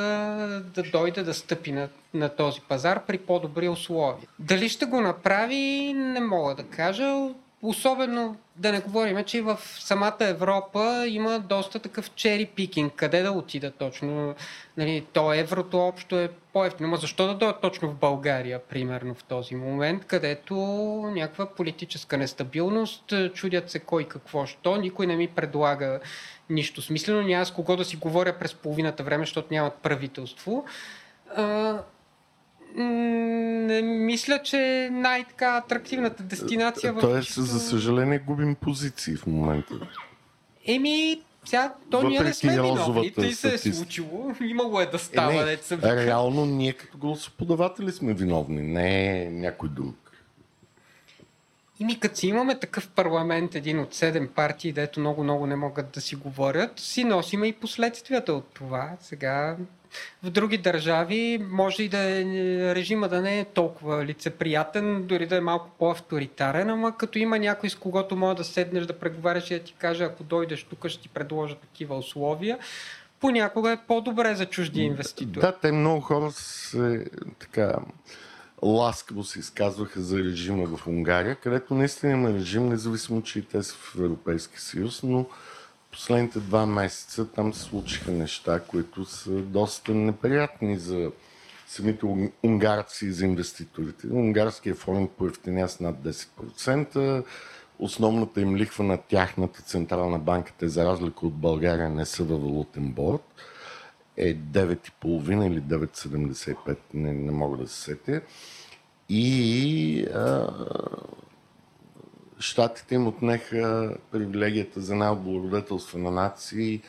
да дойде да стъпи на, на този пазар при по-добри условия. Дали ще го направи, не мога да кажа. Особено да не говорим, че в самата Европа има доста такъв чери пикинг. Къде да отида точно? Нали, то еврото общо е по-ефтино. Но защо да дойдат точно в България, примерно в този момент, където някаква политическа нестабилност, чудят се кой какво що, никой не ми предлага нищо смислено, няма с кого да си говоря през половината време, защото нямат правителство. Не мисля, че е най-така атрактивната дестинация
Тоест, за съжаление, губим позиции в момента.
Еми, сега, то ние не сме виновни, и се е случило. Имало е да става, е,
не, Реално ние като гласоподаватели сме виновни, не някой друг.
И ми като си имаме такъв парламент, един от седем партии, дето много-много не могат да си говорят, си носиме и последствията от това. Сега в други държави може и да е режима да не е толкова лицеприятен, дори да е малко по-авторитарен, ама като има някой с когото може да седнеш да преговаряш и да ти каже, ако дойдеш тук ще ти предложа такива условия, понякога е по-добре за чужди инвеститори.
Да, те много хора се така ласкаво се изказваха за режима в Унгария, където наистина има режим, независимо, че и те са в Европейски съюз, но последните два месеца там се случиха неща, които са доста неприятни за самите унгарци и за инвеститорите. Унгарския форум поевтиня с над 10%. Основната им лихва на тяхната централна банка, те за разлика от България не са във валутен борт, е 9,5 или 9,75, не, не мога да се сетя. И а, Штатите им отнеха привилегията за най-облагодетелствена нации,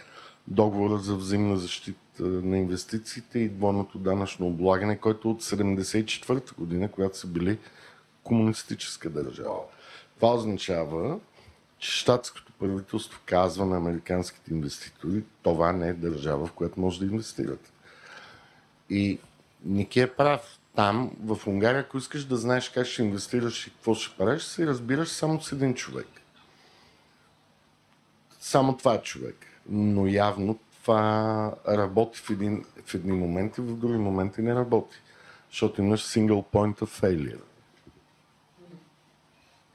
договора за взаимна защита на инвестициите и двойното данъчно облагане, който от 1974 година, когато са били комунистическа държава. Това означава, че щатското правителство казва на американските инвеститори, това не е държава, в която може да инвестирате. И Ники е прав там, в Унгария, ако искаш да знаеш как ще инвестираш и какво ще правиш, се разбираш само с един човек. Само това е човек. Но явно това работи в, един, в едни моменти, в други моменти не работи. Защото имаш single point of failure.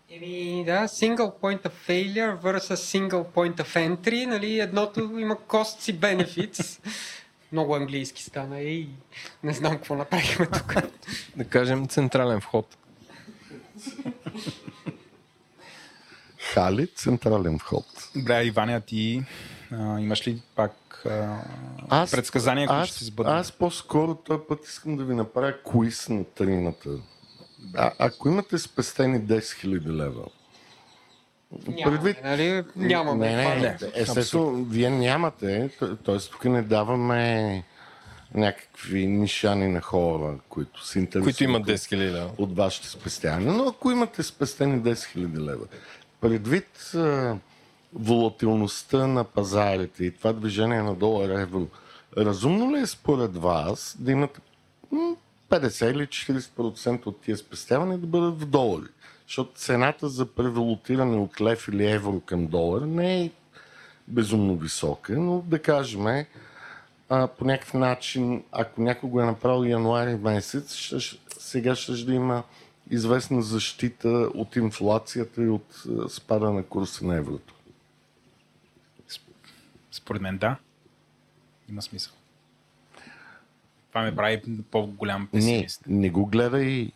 Еми, да, single point of failure versus single point of entry, нали, едното има costs и benefits много английски стана и не знам какво направихме тук.
да кажем централен вход.
Хали, централен вход.
Добре, Иваня, ти а, имаш ли пак а, аз, предсказания, които ще се сбъднат?
Аз по-скоро този път искам да ви направя куис на трината. А, ако имате спестени 10 000 лева,
Нямаме, предвид... нали? Нямаме.
Не, не, не. Естествено, вие нямате, т.е. тук не даваме някакви нишани на хора, които се интересуват
които имат 10 000
от вашите спестявания. Но ако имате спестени 10 000 лева, предвид а, волатилността на пазарите и това движение на долар евро, разумно ли е според вас да имате 50 или 40% от тия спестявания да бъдат в долари? Защото цената за превалутиране от лев или евро към долар не е безумно висока, но да кажем, а, по някакъв начин, ако някой го е направил януари месец, ще, сега ще да има известна защита от инфлацията и от спада на курса на еврото.
Според мен да. Има смисъл. Това ме прави по-голям песимист.
Не, не го гледай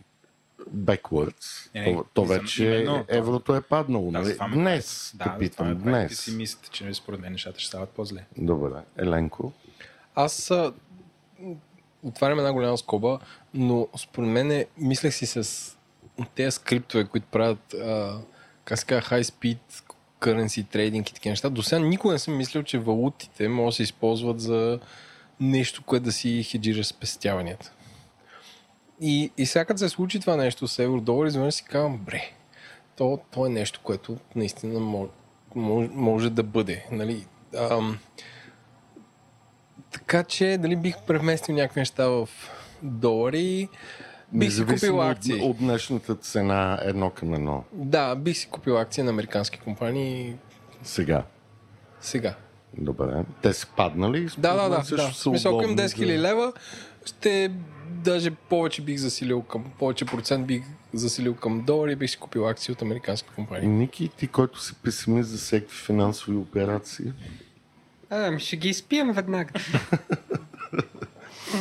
backwards. Не, не, то, то вече именно, еврото е паднало. Да, нали? Днес, да, те питам, днес.
песимист, че според мен нещата ще стават по-зле.
Добре. Еленко?
Аз а, отварям една голяма скоба, но според мен мислех си с тези скриптове, които правят а, как се казва, high speed currency trading и такива неща. До сега никога не съм мислил, че валутите могат да се използват за нещо, което да си хеджира спестяванията. И, и сега като се случи това нещо с евро-долар, изведнъж си казвам, бре, то, то е нещо, което наистина може, може, може да бъде. Нали? Ам, така че, дали бих преместил някакви неща в долари, бих си купил акции.
От, от днешната цена едно към едно.
Да, бих си купил акции на американски компании.
Сега?
Сега.
Добре. Те са паднали?
Да, да, да. да. Високо им 10 000 лева. Ще даже повече бих засилил към, повече процент бих засилил към долари и бих си купил акции от американски компании.
Ники, ти, който си песимист за всеки финансови операции?
А, ще ги изпием веднага.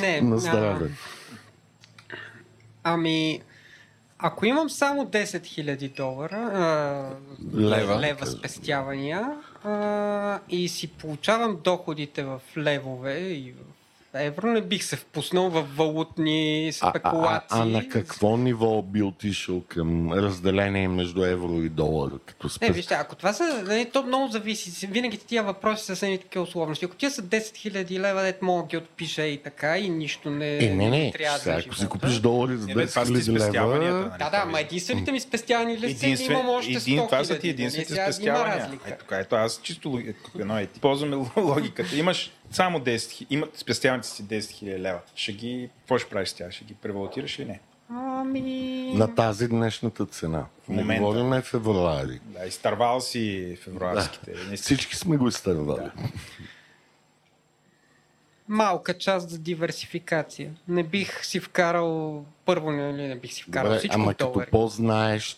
Не, На здраве.
А, ами, ако имам само 10 000 долара, а,
лева,
лева спестявания а, и си получавам доходите в левове и в евро не бих се впуснал в валутни спекулации.
А, а, а на какво ниво би отишъл към разделение между евро и долар? Като
спе... Не, вижте, ако това са, нали, то много зависи. Винаги тия въпроси са съвсем такива условности. Ако тия са 10 000 лева, дет мога да ги отпиша и така и нищо не,
е, не, не. трябва сега, Ако си купиш долари за 10 000 лева...
Нали, да, да, ма единствените ми спестявани ли Единствен, имам още 100 000.
Това са ти единствените спестявания. Ето, ето, аз чисто едно, е, ползваме логиката. Имаш само 10 има спестяването си 10 000 лева. Ще ги, какво ще правиш с тях? Ще ги превалутираш или не?
Ами...
На тази днешната цена. В момента. Не говорим е февруари.
Да, изтървал си февруарските.
Да. Всички сме го изтървали. Да.
Малка част за диверсификация. Не бих си вкарал първо, не, не бих си вкарал Добре, всичко
Ама
долари.
като по-знаеш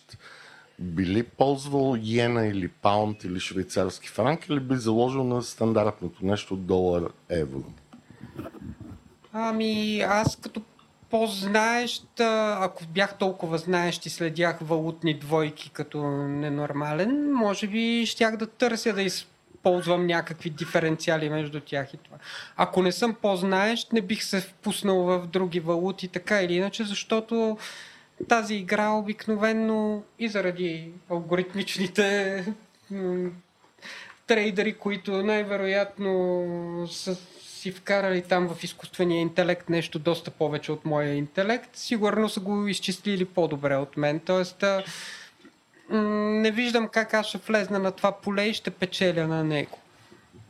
би ли ползвал йена или паунд или швейцарски франк или би заложил на стандартното нещо долар евро?
Ами аз като по-знаещ, ако бях толкова знаещ и следях валутни двойки като ненормален, може би щях да търся да използвам някакви диференциали между тях и това. Ако не съм по-знаещ, не бих се впуснал в други валути, така или иначе, защото тази игра обикновенно и заради алгоритмичните трейдери, които най-вероятно са си вкарали там в изкуствения интелект нещо доста повече от моя интелект, сигурно са го изчислили по-добре от мен. Тоест, не виждам как аз ще влезна на това поле и ще печеля на него.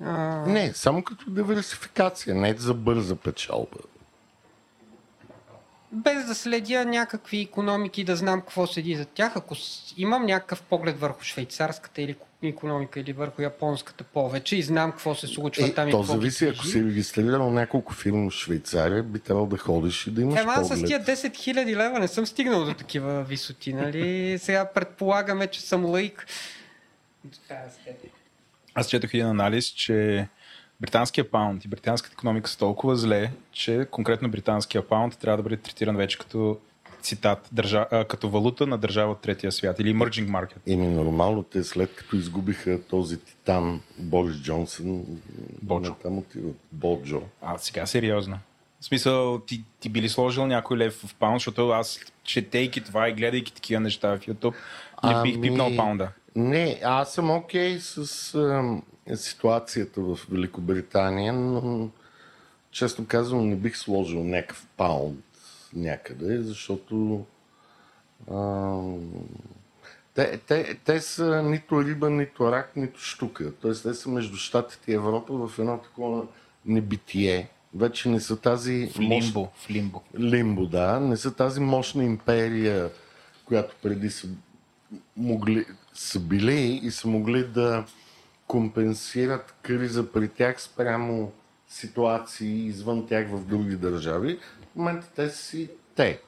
А... Не, само като диверсификация, не за бърза печалба
без да следя някакви економики, да знам какво седи за тях. Ако имам някакъв поглед върху швейцарската или економика или върху японската повече и знам какво се случва
е,
там и
То зависи, ако си регистрирал няколко фирми в Швейцария, би трябвало да ходиш и да имаш Ема,
поглед. с тия 10 000 лева не съм стигнал до такива висоти, нали? Сега предполагаме, че съм лайк.
Аз четох един анализ, че британския паунд и британската економика са толкова зле, че конкретно британския паунд трябва да бъде третиран вече като цитат, държа, а, като валута на държава от третия свят или emerging market.
Ими нормално те след като изгубиха този титан Борис Джонсън,
Боджо.
там отиват. Боджо.
А сега сериозно. В смисъл, ти, ти би ли сложил някой лев в паунд, защото аз, четейки това и гледайки такива неща в YouTube, не бих ами... пипнал паунда.
Не, аз съм окей okay с ситуацията в Великобритания, но честно казвам не бих сложил някакъв паунд някъде, защото а, те, те, те са нито риба, нито рак, нито штука. Тоест те са между Штатите и Европа в едно такова небитие. Вече не са тази...
В лимбо. Мощ... В лимбо.
Лимбо, да. Не са тази мощна империя, която преди са могли, са били и са могли да компенсират криза при тях спрямо ситуации извън тях в други държави. Момента те си те.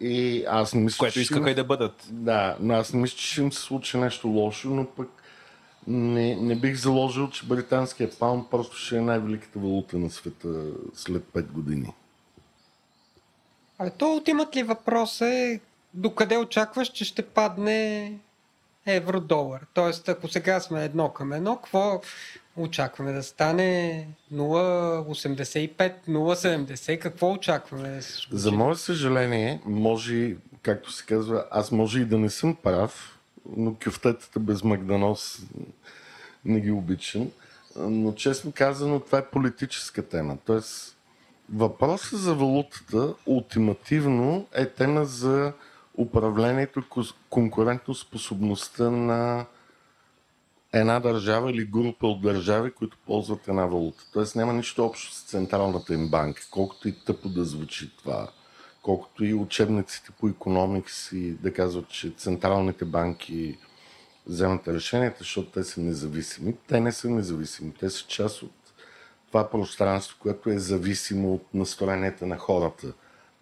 И аз не мисля,
Което
че
искаха и да бъдат.
Да, но аз не мисля, че ще им се случи нещо лошо, но пък не, не бих заложил, че британския паунд просто ще е най-великата валута на света след 5 години.
Абе, то ултимат ли въпрос е докъде очакваш, че ще падне евро-долар? Тоест, ако сега сме едно към едно, какво очакваме да стане 0,85, 0,70? Какво очакваме да се случи?
За мое съжаление, може, както се казва, аз може и да не съм прав, но кюфтетата без магданос не ги обичам. Но честно казано, това е политическа тема. Тоест, въпросът за валутата ултимативно е тема за управлението конкурентоспособността на една държава или група от държави, които ползват една валута. Тоест няма нищо общо с централната им банка, колкото и тъпо да звучи това, колкото и учебниците по економикс и да казват, че централните банки вземат решенията, защото те са независими. Те не са независими, те са част от това пространство, което е зависимо от настроенията на хората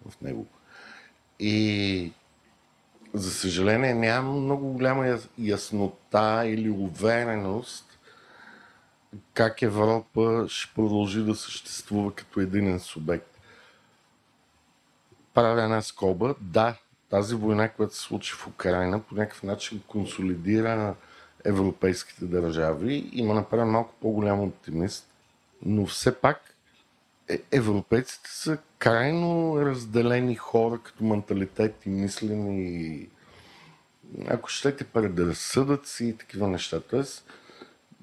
в него. И за съжаление нямам много голяма яс- яснота или увереност как Европа ще продължи да съществува като единен субект. Правя една скоба. Да, тази война, която се случи в Украина, по някакъв начин консолидира европейските държави. Има направен малко по-голям оптимист. Но все пак европейците са крайно разделени хора като менталитет и мислене и ако щете предразсъдъци и такива неща. Тоест,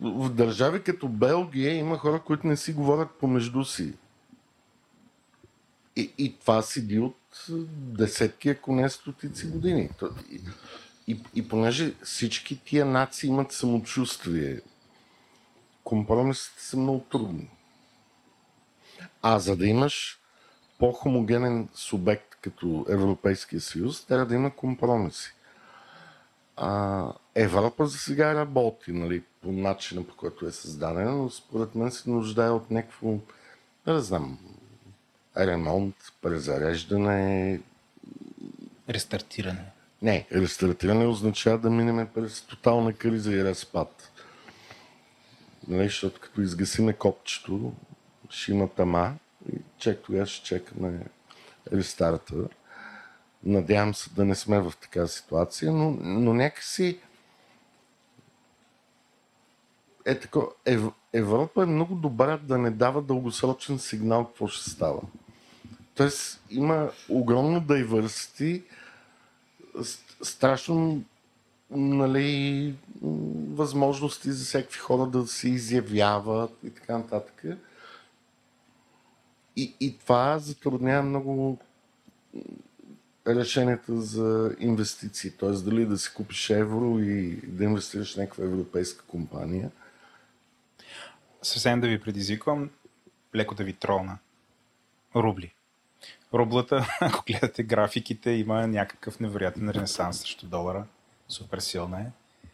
в държави като Белгия има хора, които не си говорят помежду си. И, и това седи от десетки, ако не стотици години. И, и, и понеже всички тия нации имат самочувствие, компромисите са много трудни. А за да имаш по-хомогенен субект като Европейския съюз, трябва да има компромиси. А, Европа за сега работи нали, по начина, по който е създадена, но според мен се нуждае от някакво, не знам, ремонт, презареждане.
Рестартиране.
Не, рестартиране означава да минем през тотална криза и разпад. Нали, защото като изгасиме копчето, ще има тама и чак тогава ще чекаме рестарта. Надявам се да не сме в такава ситуация, но, но някакси е така, Ев, Европа е много добра да не дава дългосрочен сигнал какво ще става. Тоест има огромно ст- страшно нали, възможности за всякакви хора да се изявяват и така нататък. И, и това затруднява много решенията за инвестиции. Т.е. дали да си купиш евро и да инвестираш в някаква европейска компания.
Съвсем да ви предизвиквам, леко да ви тролна. Рубли. Рублата, ако гледате графиките, има някакъв невероятен ренесанс срещу долара. Супер силна е.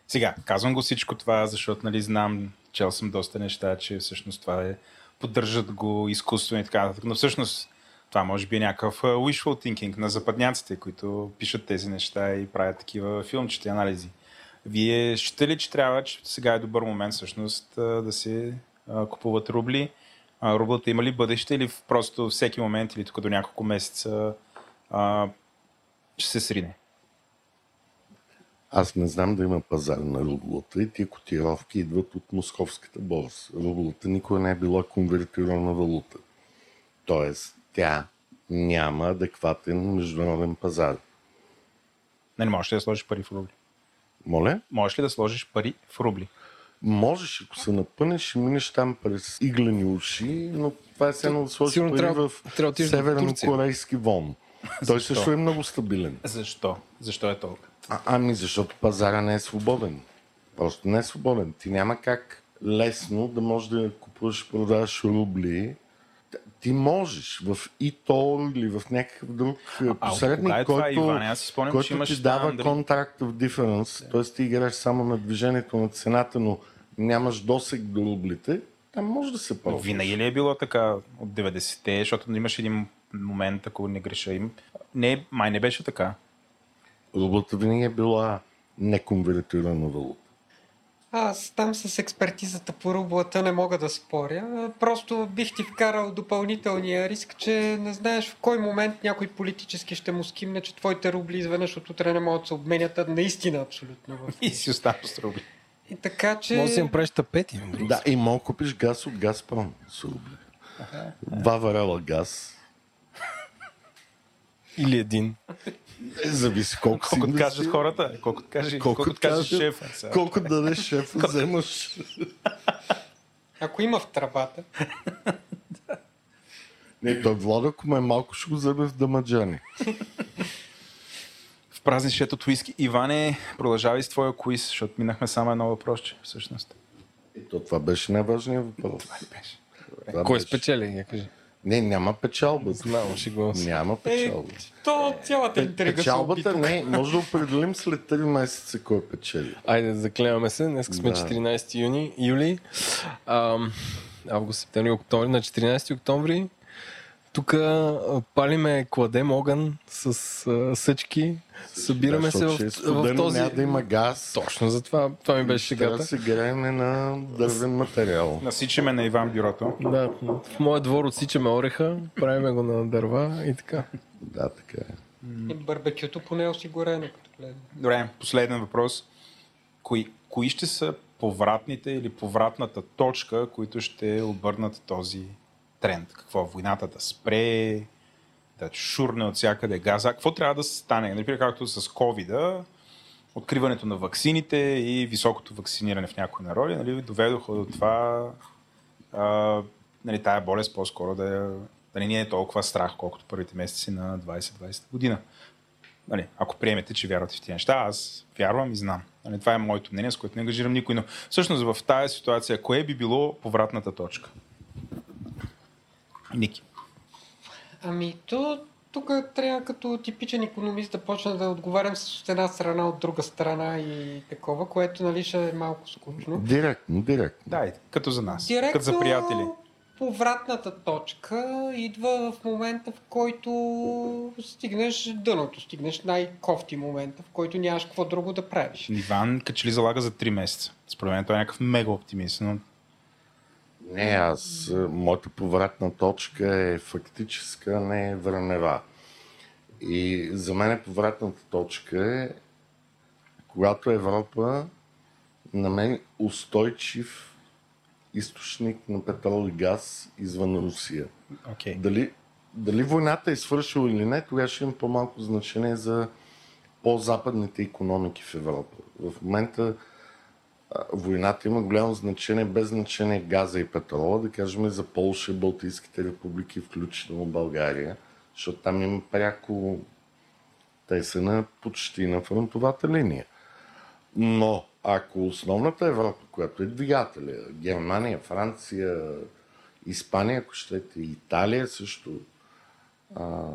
Сега, казвам го всичко това, защото нали, знам, чел съм доста неща, че всъщност това е поддържат го изкуствено и така нататък. Но всъщност това може би е някакъв wishful thinking на западняците, които пишат тези неща и правят такива филмчета и анализи. Вие считате ли, че трябва, че сега е добър момент всъщност да се купуват рубли? Рублата има ли бъдеще или просто всеки момент или тук до няколко месеца ще се срине?
Аз не знам да има пазар на рублата и тия котировки идват от московската борса. Рублата никога не е била конвертирана валута. Тоест, тя няма адекватен международен пазар.
Не, не можеш ли да сложиш пари в рубли?
Моля?
Можеш ли да сложиш пари в рубли?
Можеш, ако се напънеш и минеш там през иглени уши, но това е все едно да сложиш
Сигурно
пари
трябва-
в
трябва
северно-корейски вон. Той също е много стабилен.
Защо? Защо е толкова?
А, ами защото пазара не е свободен. Просто не е свободен. Ти няма как лесно да можеш да купуваш и продаваш рубли. Ти можеш в eToro или в някакъв друг
А,
посредник,
е
който?
Аз спомням, че
който
имаше
ти дава
дали-
contract of difference, т.е. ти играеш само на движението на цената, но нямаш досег до рублите, там може да се
Но
ползва.
винаги ли е било така от 90-те, защото имаш един момент, ако не греша им. Не, май не беше така.
Рублата винаги е била неконвертирана валута.
Аз там с експертизата по рублата не мога да споря. Просто бих ти вкарал допълнителния риск, че не знаеш в кой момент някой политически ще му скимне, че твоите рубли изведнъж от утре не могат да се обменят, а наистина абсолютно. в-
И си оставаш с рубли.
И така, че...
Може да си им правиш тапети.
Да, и мога да купиш газ от Газпром с рубли. Два варела газ.
Или един.
Зависи колко си
Колкото кажат хората, колкото каже, колкото,
Колкото
каже
кажат,
шефа. сега.
Колко дадеш шефа, вземаш.
Ако има в трабата,
Не, той Владо, ако ме е малко, ще го вземе в дамаджани.
В празничето от уиски. Иване, продължавай с твоя куиз, защото минахме само едно въпросче, всъщност.
И то това беше най-важният въпрос.
Беше.
Това
Кой
беше.
спечели? Я кажи.
Не, няма печалба.
Се.
Няма
е,
печалба.
то цялата интрига
Печалбата не, може да определим след 3 месеца кой печели.
Айде, заклеваме се. Днес сме
Да.
14 юни, юли. Ам, август, септември, октомври. На 14 октомври тук палиме, кладем огън с а, съчки. Събираме се в,
ще е
в този...
Няма да има газ.
Точно за това. Това ми беше
Трябва да
шегата.
се грееме на дървен материал.
Насичаме на Иван бюрото.
Да, в моя двор отсичаме ореха, правиме го на дърва и така.
Да, така е.
И барбекюто поне е осигурено.
Добре, последен въпрос. Кои, кои ще са повратните или повратната точка, които ще обърнат този тренд? Какво? Войната да спре, да шурне от всякъде газа? Какво трябва да стане? Например, както с covid откриването на ваксините и високото вакциниране в някои народи нали, доведоха до това а, нали, тая болест по-скоро да, да не ни е толкова страх, колкото първите месеци на 2020 година. Нали, ако приемете, че вярвате в тези неща, аз вярвам и знам. Нали, това е моето мнение, с което не ангажирам никой. Но всъщност в тази ситуация, кое би било повратната точка? Ники.
Ами, то тук трябва като типичен економист да почна да отговарям с една страна, от друга страна и такова, което нали ще е малко скучно.
Директно, директно.
Дай, като за нас.
Директно
Като за приятели.
повратната точка идва в момента, в който стигнеш дъното, стигнеш най-кофти момента, в който нямаш какво друго да правиш.
Иван качели залага за 3 месеца. Според мен той е някакъв мега оптимист, но
Не, аз, а, моята повратна точка е фактическа, не е времева. И за мен повратната точка е, когато Европа намери устойчив източник на петрол и газ извън Русия.
окей.
Дали, дали войната е свършила или не, тогава ще има по-малко значение за по-западните економики в Европа. В момента войната има голямо значение, без значение газа и петрола, да кажем за Полша, Балтийските републики, включително България, защото там има пряко те са на почти на фронтовата линия. Но ако основната Европа, която е двигателя, Германия, Франция, Испания, ако щете, Италия също, а,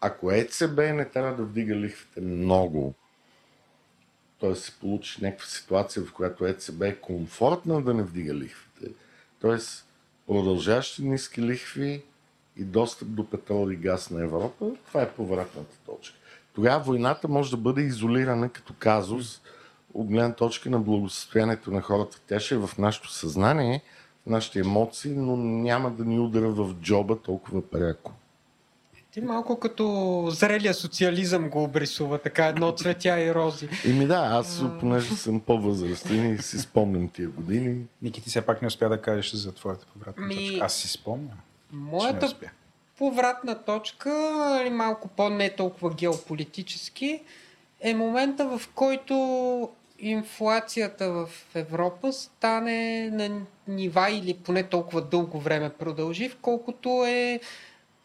ако ЕЦБ не трябва да вдига лихвите много, т.е. се получи някаква ситуация, в която ЕЦБ е комфортна да не вдига лихвите, т.е. продължаващи ниски лихви и достъп до петрол и газ на Европа, това е повратната точка. Тогава войната може да бъде изолирана като казус от гледна точка на благосостоянието на хората. Тя ще е в нашето съзнание, в нашите емоции, но няма да ни удара в джоба толкова пряко.
Ти малко като зрелия социализъм го обрисува, така едно цветя и рози.
Ими да, аз понеже съм по-възрастен и си спомням тия години.
Ники, ти все пак не успя да кажеш за твоята повратна
Ми-
точка. Аз си спомням. че не
Моята
успя.
повратна точка, малко по-не толкова геополитически, е момента в който инфлацията в Европа стане на нива или поне толкова дълго време продължи, в колкото е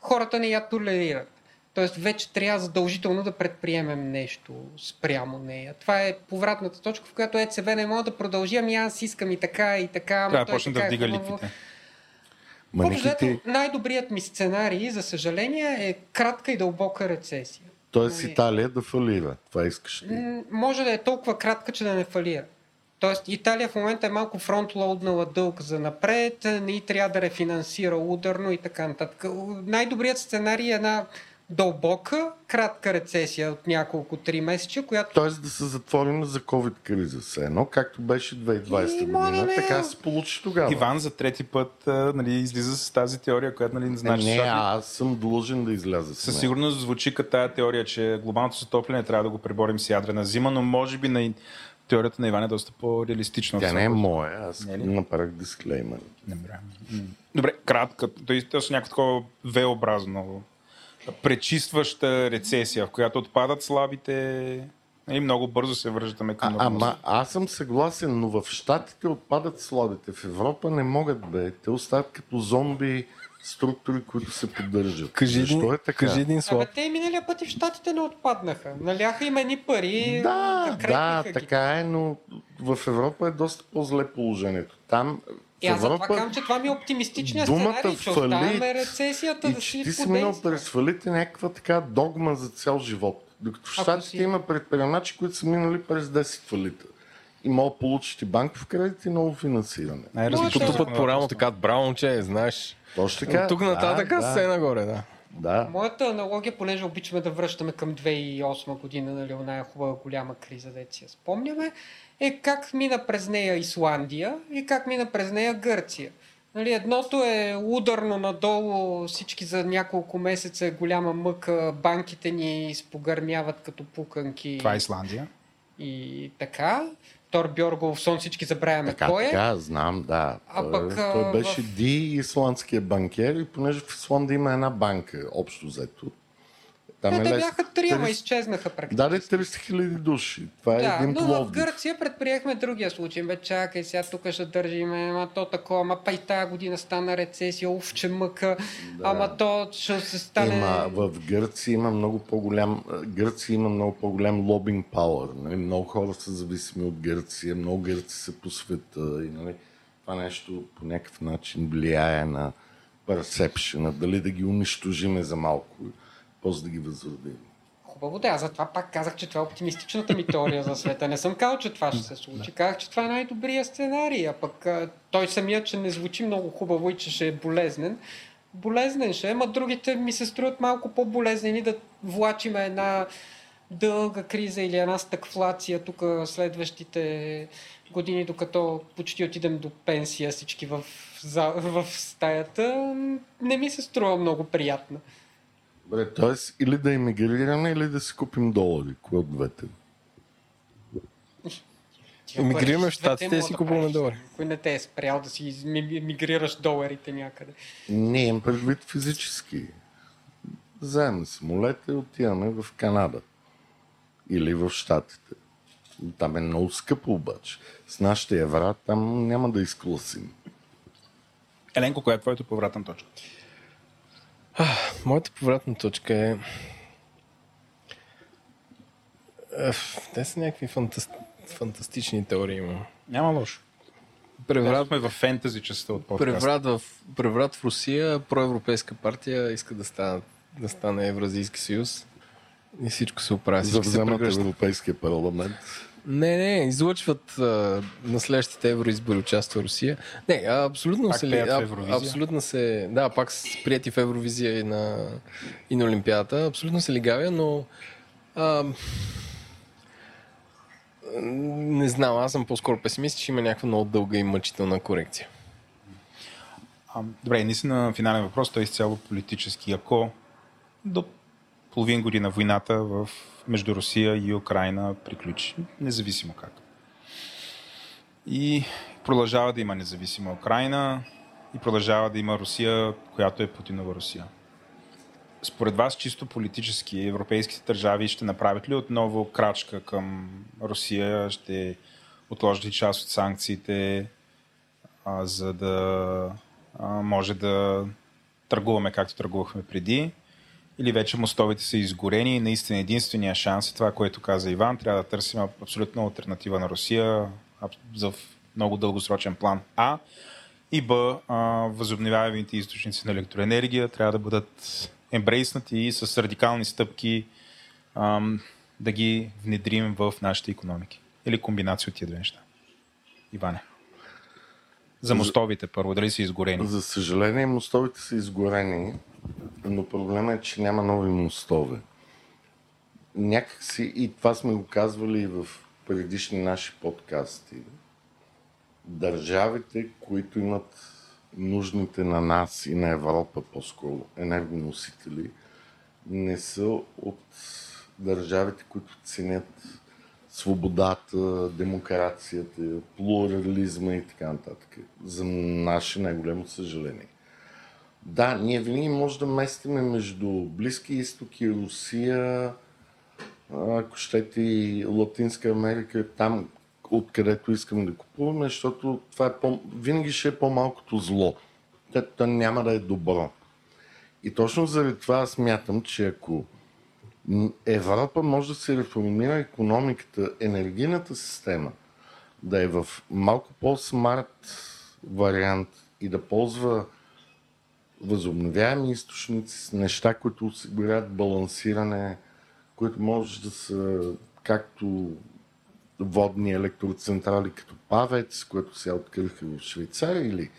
хората не я толерират. Тоест вече трябва задължително да предприемем нещо спрямо нея. Това е повратната точка, в която ЕЦБ не може да продължи, ами аз искам и така, и така. ама
Трябва да почне да
така е
вдига ликвите.
Взето, най-добрият ми сценарий, за съжаление, е кратка и дълбока рецесия.
т.е.
Нали?
Италия да фалира. Това искаш ли?
М, Може да е толкова кратка, че да не фалира. Тоест Италия в момента е малко фронтлоуднала дълг за напред, не трябва да рефинансира ударно и така нататък. Най-добрият сценарий е една дълбока, кратка рецесия от няколко три месеца, която...
Тоест да се затворим за COVID криза все едно, както беше 2020
И,
година.
не.
Така се получи тогава.
Иван за трети път а, нали, излиза с тази теория, която нали, не знаеш.
не,
защото
аз съм длъжен да изляза с
Със сигурност звучи като тая теория, че глобалното затопляне трябва да го преборим с ядрена зима, но може би на теорията на Иван е доста по-реалистична.
Тя не е моя, аз
Не ли?
направих дисклеймер.
Добре. Добре, кратка. Той е някакво такова V-образно. Пречистваща рецесия, в която отпадат слабите. И много бързо се връщаме към
А, ама аз съм съгласен, но в Штатите отпадат слабите. В Европа не могат бе. Те остават като зомби структури, които се поддържат.
Кажи
Защо
един,
е така?
кажи един
Абе,
слаб.
те миналия път и в Штатите не отпаднаха. Наляха им едни пари,
Да, да,
ги.
така е, но в Европа е доста по-зле положението. Там
И аз затова
Европа
казвам, че това ми е оптимистичният
думата
сценарий, че
фалит
оставяме рецесията
и
да
че
си
ти си минал през фалит е някаква така догма за цял живот. Докато в Штатите
си-
има предприемачи, които са минали през 10 фалита. И могат да получиш и банков кредит и ново финансиране.
Най-различно
Моята-
Тупат по рамо така, браво, момче, знаеш.
Точно така.
От тук нататък
да,
да, се
да,
нагоре, да.
да.
Моята аналогия, понеже обичаме да връщаме към 2008 година, нали, оная хубава голяма криза, да си я спомняме, е как мина през нея Исландия и как мина през нея Гърция. Нали, едното е ударно надолу, всички за няколко месеца е голяма мъка, банките ни спогърмяват като пуканки
Това е Исландия.
и така. Тор Бьоргов, всички забравяме
Така,
кой е.
така, знам, да.
А
той,
пък,
той беше
в-
Ди, исландския банкер, и понеже в Исландия има една банка, общо взето. Там
Те,
е
те
лес-
бяха три, ама
30
изчезнаха практически.
Даде 30 хиляди души. Това е
Да,
един
но в
Пловдив.
Гърция предприехме другия случай. Бе, чакай, сега тук ще държиме, ама то такова, ама па и тази година стана рецесия, уф, че мъка, ама то ще се стане...
Има, в Гърция има много по-голям, Гърция има много по-голям лобинг пауър. Нали? Много хора са зависими от Гърция, много гърци са по света. И, нали? Това нещо по някакъв начин влияе на персепшена, дали да ги унищожиме за малко, после да ги възродим.
Хубаво да, аз затова пак казах, че това е оптимистичната ми теория за света. Не съм казал, че това ще се случи. Казах, че това е най-добрият сценарий, а пък а, той самия, че не звучи много хубаво и че ще е болезнен. Болезнен ще е, ма другите ми се струват малко по-болезнени да влачиме една дълга криза или една стъкфлация тук следващите години, докато почти отидем до пенсия всички в, за, в стаята, не ми се струва много приятно.
Добре, т.е. или да емигрираме, или да си купим долари. Кое от двете?
Емигрираме в Щатите и си купуваме долари.
Кой не те е спрял да си емигрираш доларите някъде?
Не имам предвид физически. Заедно самолета и отиваме в Канада. Или в Штатите. Там е много скъпо обаче. С нашите евра там няма да изкласим.
Еленко, коя е твоята повратна точка?
Моята повратна точка е... Те са някакви фантаст... фантастични теории. Има.
Няма лошо.
Преврат,
Сме в фентази частта от подкаста.
преврат, в, преврат в Русия, проевропейска партия иска да стане, да стане Евразийски съюз. И всичко се оправя.
За
Всички се
вземат
прегръщат.
Европейския парламент.
Не, не, излъчват а, на следващите евроизбори участва Русия. Не, а, абсолютно
Пак
се...
в
а, абсолютно се... Да, пак са прияти в Евровизия и на, и на Олимпиадата. Абсолютно се лигавя, но... А, не знам, аз съм по-скоро песимист, че има някаква много дълга и мъчителна корекция.
А, добре, наистина финален въпрос, той е изцяло политически. Ако до половин година войната в, между Русия и Украина приключи, независимо как. И продължава да има независима Украина и продължава да има Русия, която е Путинова Русия. Според вас, чисто политически, европейските държави ще направят ли отново крачка към Русия? Ще отложат ли част от санкциите, а, за да а, може да търгуваме както търгувахме преди? Или вече мостовете са изгорени и наистина единствения шанс е това, което каза Иван. Трябва да търсим абсолютно альтернатива на Русия за много дългосрочен план. А и Б, възобновяемите източници на електроенергия трябва да бъдат ембрейснати и с радикални стъпки ам, да ги внедрим в нашите економики. Или комбинация от тия две неща. Иване? За мостовите първо, дали са изгорени?
За съжаление, мостовите са изгорени, но проблема е, че няма нови мостове. Някакси, и това сме го казвали и в предишни наши подкасти, държавите, които имат нужните на нас и на Европа по-скоро енергоносители, не са от държавите, които ценят свободата, демокрацията, плурализма и така нататък. За наше най-голямо съжаление. Да, ние винаги може да местиме между Близки изток и Русия, ако щете и Латинска Америка, там откъдето искам да купуваме, защото това е по... винаги ще е по-малкото зло. То няма да е добро. И точно заради това аз смятам, че ако Европа може да се реформира економиката, енергийната система, да е в малко по-смарт вариант и да ползва възобновяеми източници неща, които осигурят балансиране, които може да са както водни електроцентрали като Павец, което сега откриха в Швейцария, или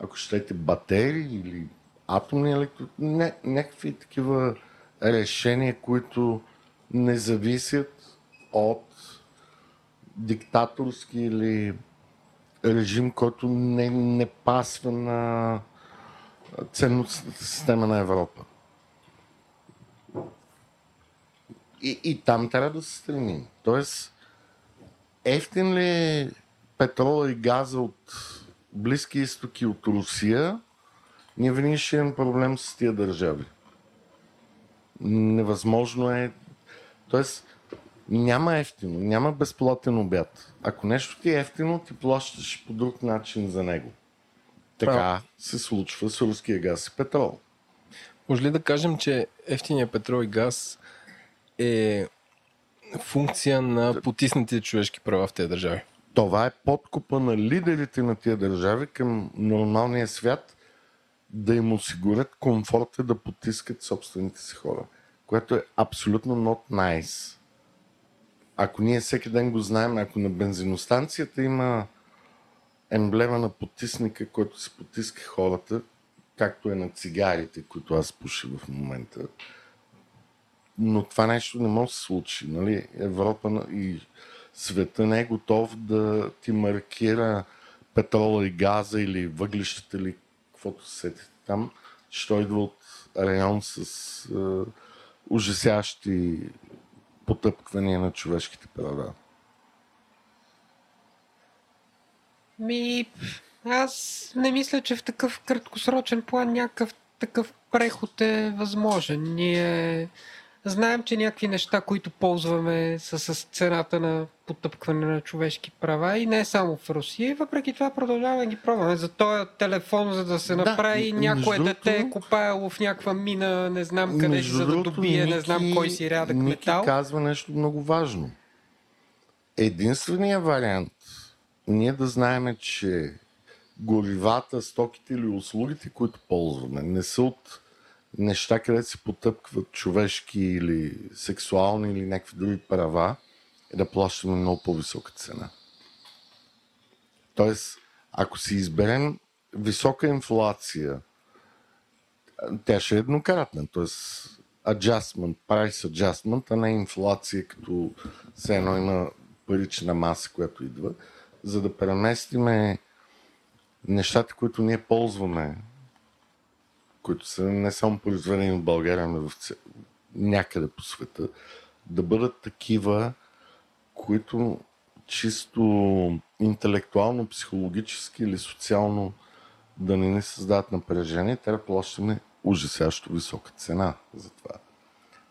ако щете батерии, или атомни електро... Не, някакви такива решения, които не зависят от диктаторски или режим, който не, не пасва на ценностната система на Европа. И, и там трябва да се стремим. Тоест, ефтин ли е петрола и газа от Близки изтоки от Русия, ние винаги ще имаме проблем с тия държави. Невъзможно е. Тоест, няма ефтино, няма безплатен обяд. Ако нещо ти е ефтино, ти плащаш по друг начин за него. Така се случва с руския газ и петрол.
Може ли да кажем, че ефтиния петрол и газ е функция на потиснатите човешки права в тези държави?
Това е подкупа на лидерите на тия държави към нормалния свят да им осигурят комфорта да потискат собствените си хора, което е абсолютно not nice. Ако ние всеки ден го знаем, ако на бензиностанцията има емблема на потисника, който се потиска хората, както е на цигарите, които аз пуша в момента. Но това нещо не може да се случи. Нали? Европа и света не е готов да ти маркира петрола и газа или въглищата или каквото се сетите там, той идва от район с е, ужасящи потъпквания на човешките права.
Ми, аз не мисля, че в такъв краткосрочен план някакъв такъв преход е възможен. Ние знаем, че някакви неща, които ползваме са с цената на потъпкване на човешки права и не само в Русия. И въпреки това продължаваме да ги пробваме. За този телефон, за да се направи да, някое дете е купаяло в някаква мина, не знам къде за да добие, Ники, не знам кой си рядък Ники метал.
казва нещо много важно. Единственият вариант ние да знаем, че горивата, стоките или услугите, които ползваме, не са от неща, където се потъпкват човешки или сексуални или някакви други права, е да плащаме много по-висока цена. Тоест, ако си изберем висока инфлация, тя ще е еднократна, т.е. adjustment, price adjustment, а не инфлация, като все едно има парична маса, която идва, за да преместиме нещата, които ние ползваме които са не само произведени в България, но в някъде по света, да бъдат такива, които чисто интелектуално, психологически или социално да не ни създадат напрежение, трябва да плащаме ужасящо висока цена за това.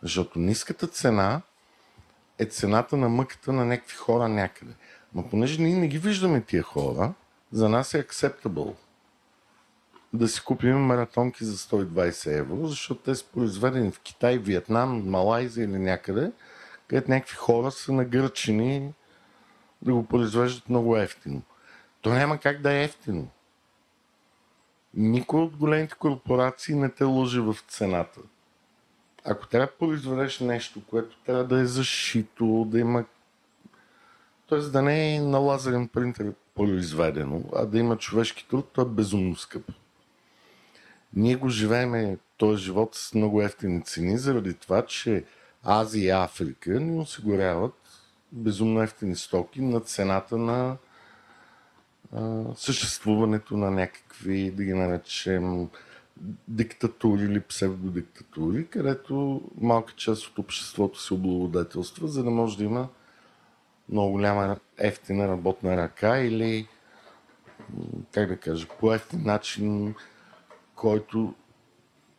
Защото ниската цена е цената на мъката на някакви хора някъде. Но понеже ние не ги виждаме тия хора, за нас е acceptable да си купим маратонки за 120 евро, защото те са произведени в Китай, Виетнам, Малайзия или някъде, където някакви хора са нагърчени да го произвеждат много ефтино. То няма как да е ефтино. Никой от големите корпорации не те лъжи в цената. Ако трябва да произведеш нещо, което трябва да е зашито, да има т.е. да не е на лазерен принтер произведено, а да има човешки труд, то е безумно скъпо. Ние го живееме този живот с много ефтини цени, заради това, че Азия и Африка ни осигуряват безумно ефтини стоки на цената на а, съществуването на някакви, да ги наречем, диктатури или псевдодиктатури, където малка част от обществото се облагодетелства, за да може да има много голяма ефтина работна ръка или, как да кажа, по ефтин начин, който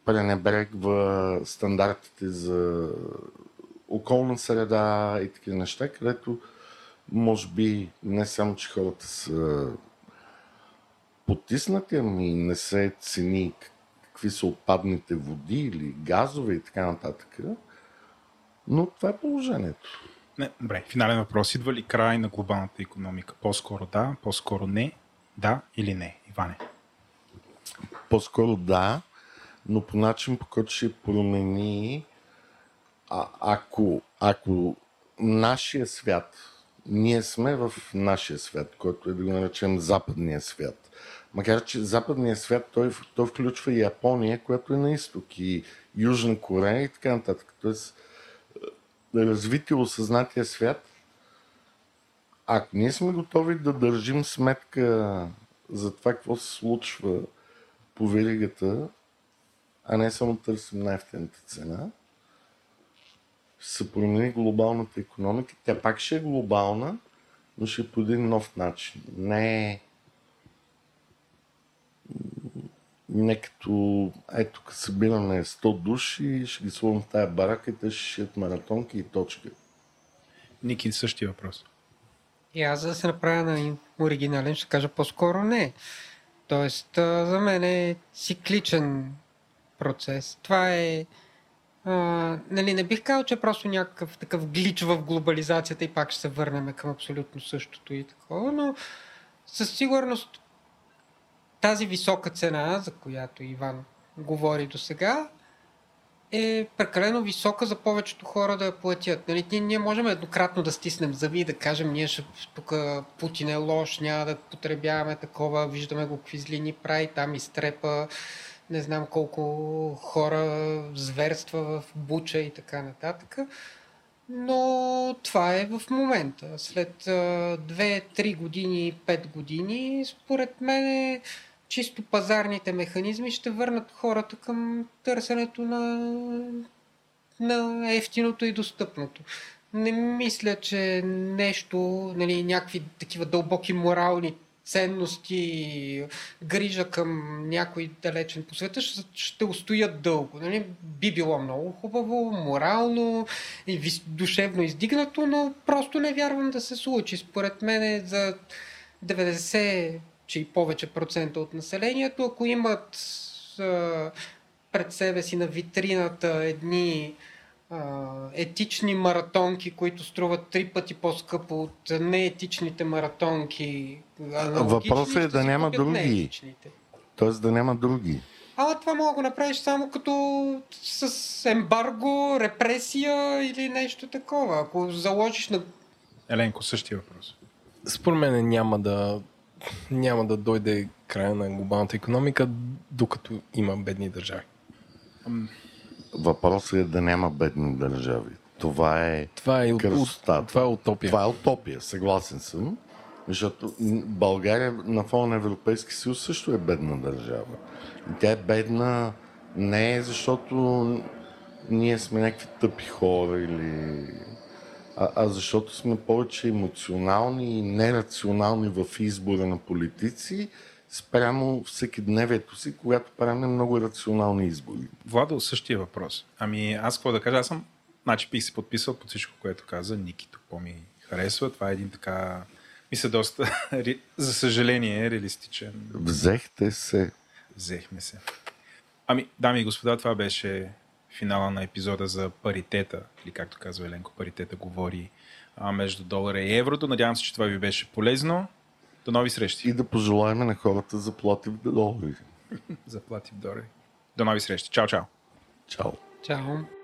пренебрегва стандартите за околна среда и такива неща, където може би не само, че хората са потиснати, ами не се цени какви са отпадните води или газове и така нататък. Но това е положението.
Не, добре, финален въпрос. Идва ли край на глобалната економика? По-скоро да, по-скоро не, да или не, Иване?
По-скоро да, но по начин, по който ще промени а, ако, ако нашия свят, ние сме в нашия свят, който е да го наречем западния свят. Макар, че западния свят, той, той включва и Япония, която е на изток, и Южна Корея и така нататък. Тоест, развитие осъзнатия свят, ако ние сме готови да държим сметка за това какво се случва по веригата, а не само търсим най-ефтината цена, ще се промени глобалната економика. Тя пак ще е глобална, но ще е по един нов начин. Не е не като ето тук събираме 100 души и ще ги сложим в тая барака и те ще шият маратонки и точка.
Ники, същия въпрос.
И аз за да се направя на оригинален, ще кажа по-скоро не. Тоест, за мен е цикличен процес. Това е... А, нали, не бих казал, че е просто някакъв такъв глич в глобализацията и пак ще се върнем към абсолютно същото и такова, но със сигурност тази висока цена, за която Иван говори до сега, е прекалено висока за повечето хора да я платят. Нали, ние, ние можем еднократно да стиснем зъби и да кажем, ние ще, тук Путин е лош, няма да потребяваме такова, виждаме го какви злини прави, там изтрепа, не знам колко хора зверства в Буча и така нататък. Но това е в момента. След 2-3 години, 5 години, според мен е чисто пазарните механизми ще върнат хората към търсенето на, на ефтиното и достъпното. Не мисля, че нещо, нали, някакви такива дълбоки морални ценности, грижа към някой далечен по света ще, ще устоят дълго. Нали? Би било много хубаво, морално и душевно издигнато, но просто не вярвам да се случи. Според мен е за 90 че и повече процента от населението, ако имат а, пред себе си на витрината едни а, етични маратонки, които струват три пъти по-скъпо от неетичните маратонки.
Въпросът е да няма други. Тоест да няма други.
Ама това мога да го направиш само като с ембарго, репресия или нещо такова. Ако заложиш на...
Еленко, същия въпрос.
Според мен няма да няма да дойде края на глобалната економика, докато има бедни държави.
Въпросът е да няма бедни държави. Това е,
това е, красотата. Това е утопия.
Това е утопия, съгласен съм. Защото България на фона на Европейски съюз също е бедна държава. И тя е бедна не защото ние сме някакви тъпи хора или а, а защото сме повече емоционални и нерационални в избора на политици спрямо всеки дневието си, когато правим много рационални избори.
Владо, същия въпрос. Ами аз какво да кажа, аз съм, значи бих се подписал под всичко, което каза, Ники по ми харесва. Това е един така, мисля, доста, за съжаление, реалистичен.
Взехте се.
Взехме се. Ами, дами и господа, това беше финала на епизода за паритета, или както казва Еленко, паритета говори а, между долара и еврото. Надявам се, че това ви беше полезно. До нови срещи.
И да пожелаем на хората заплати в долари.
заплати в долари. До нови срещи. Чао, чао.
Чао.
Чао.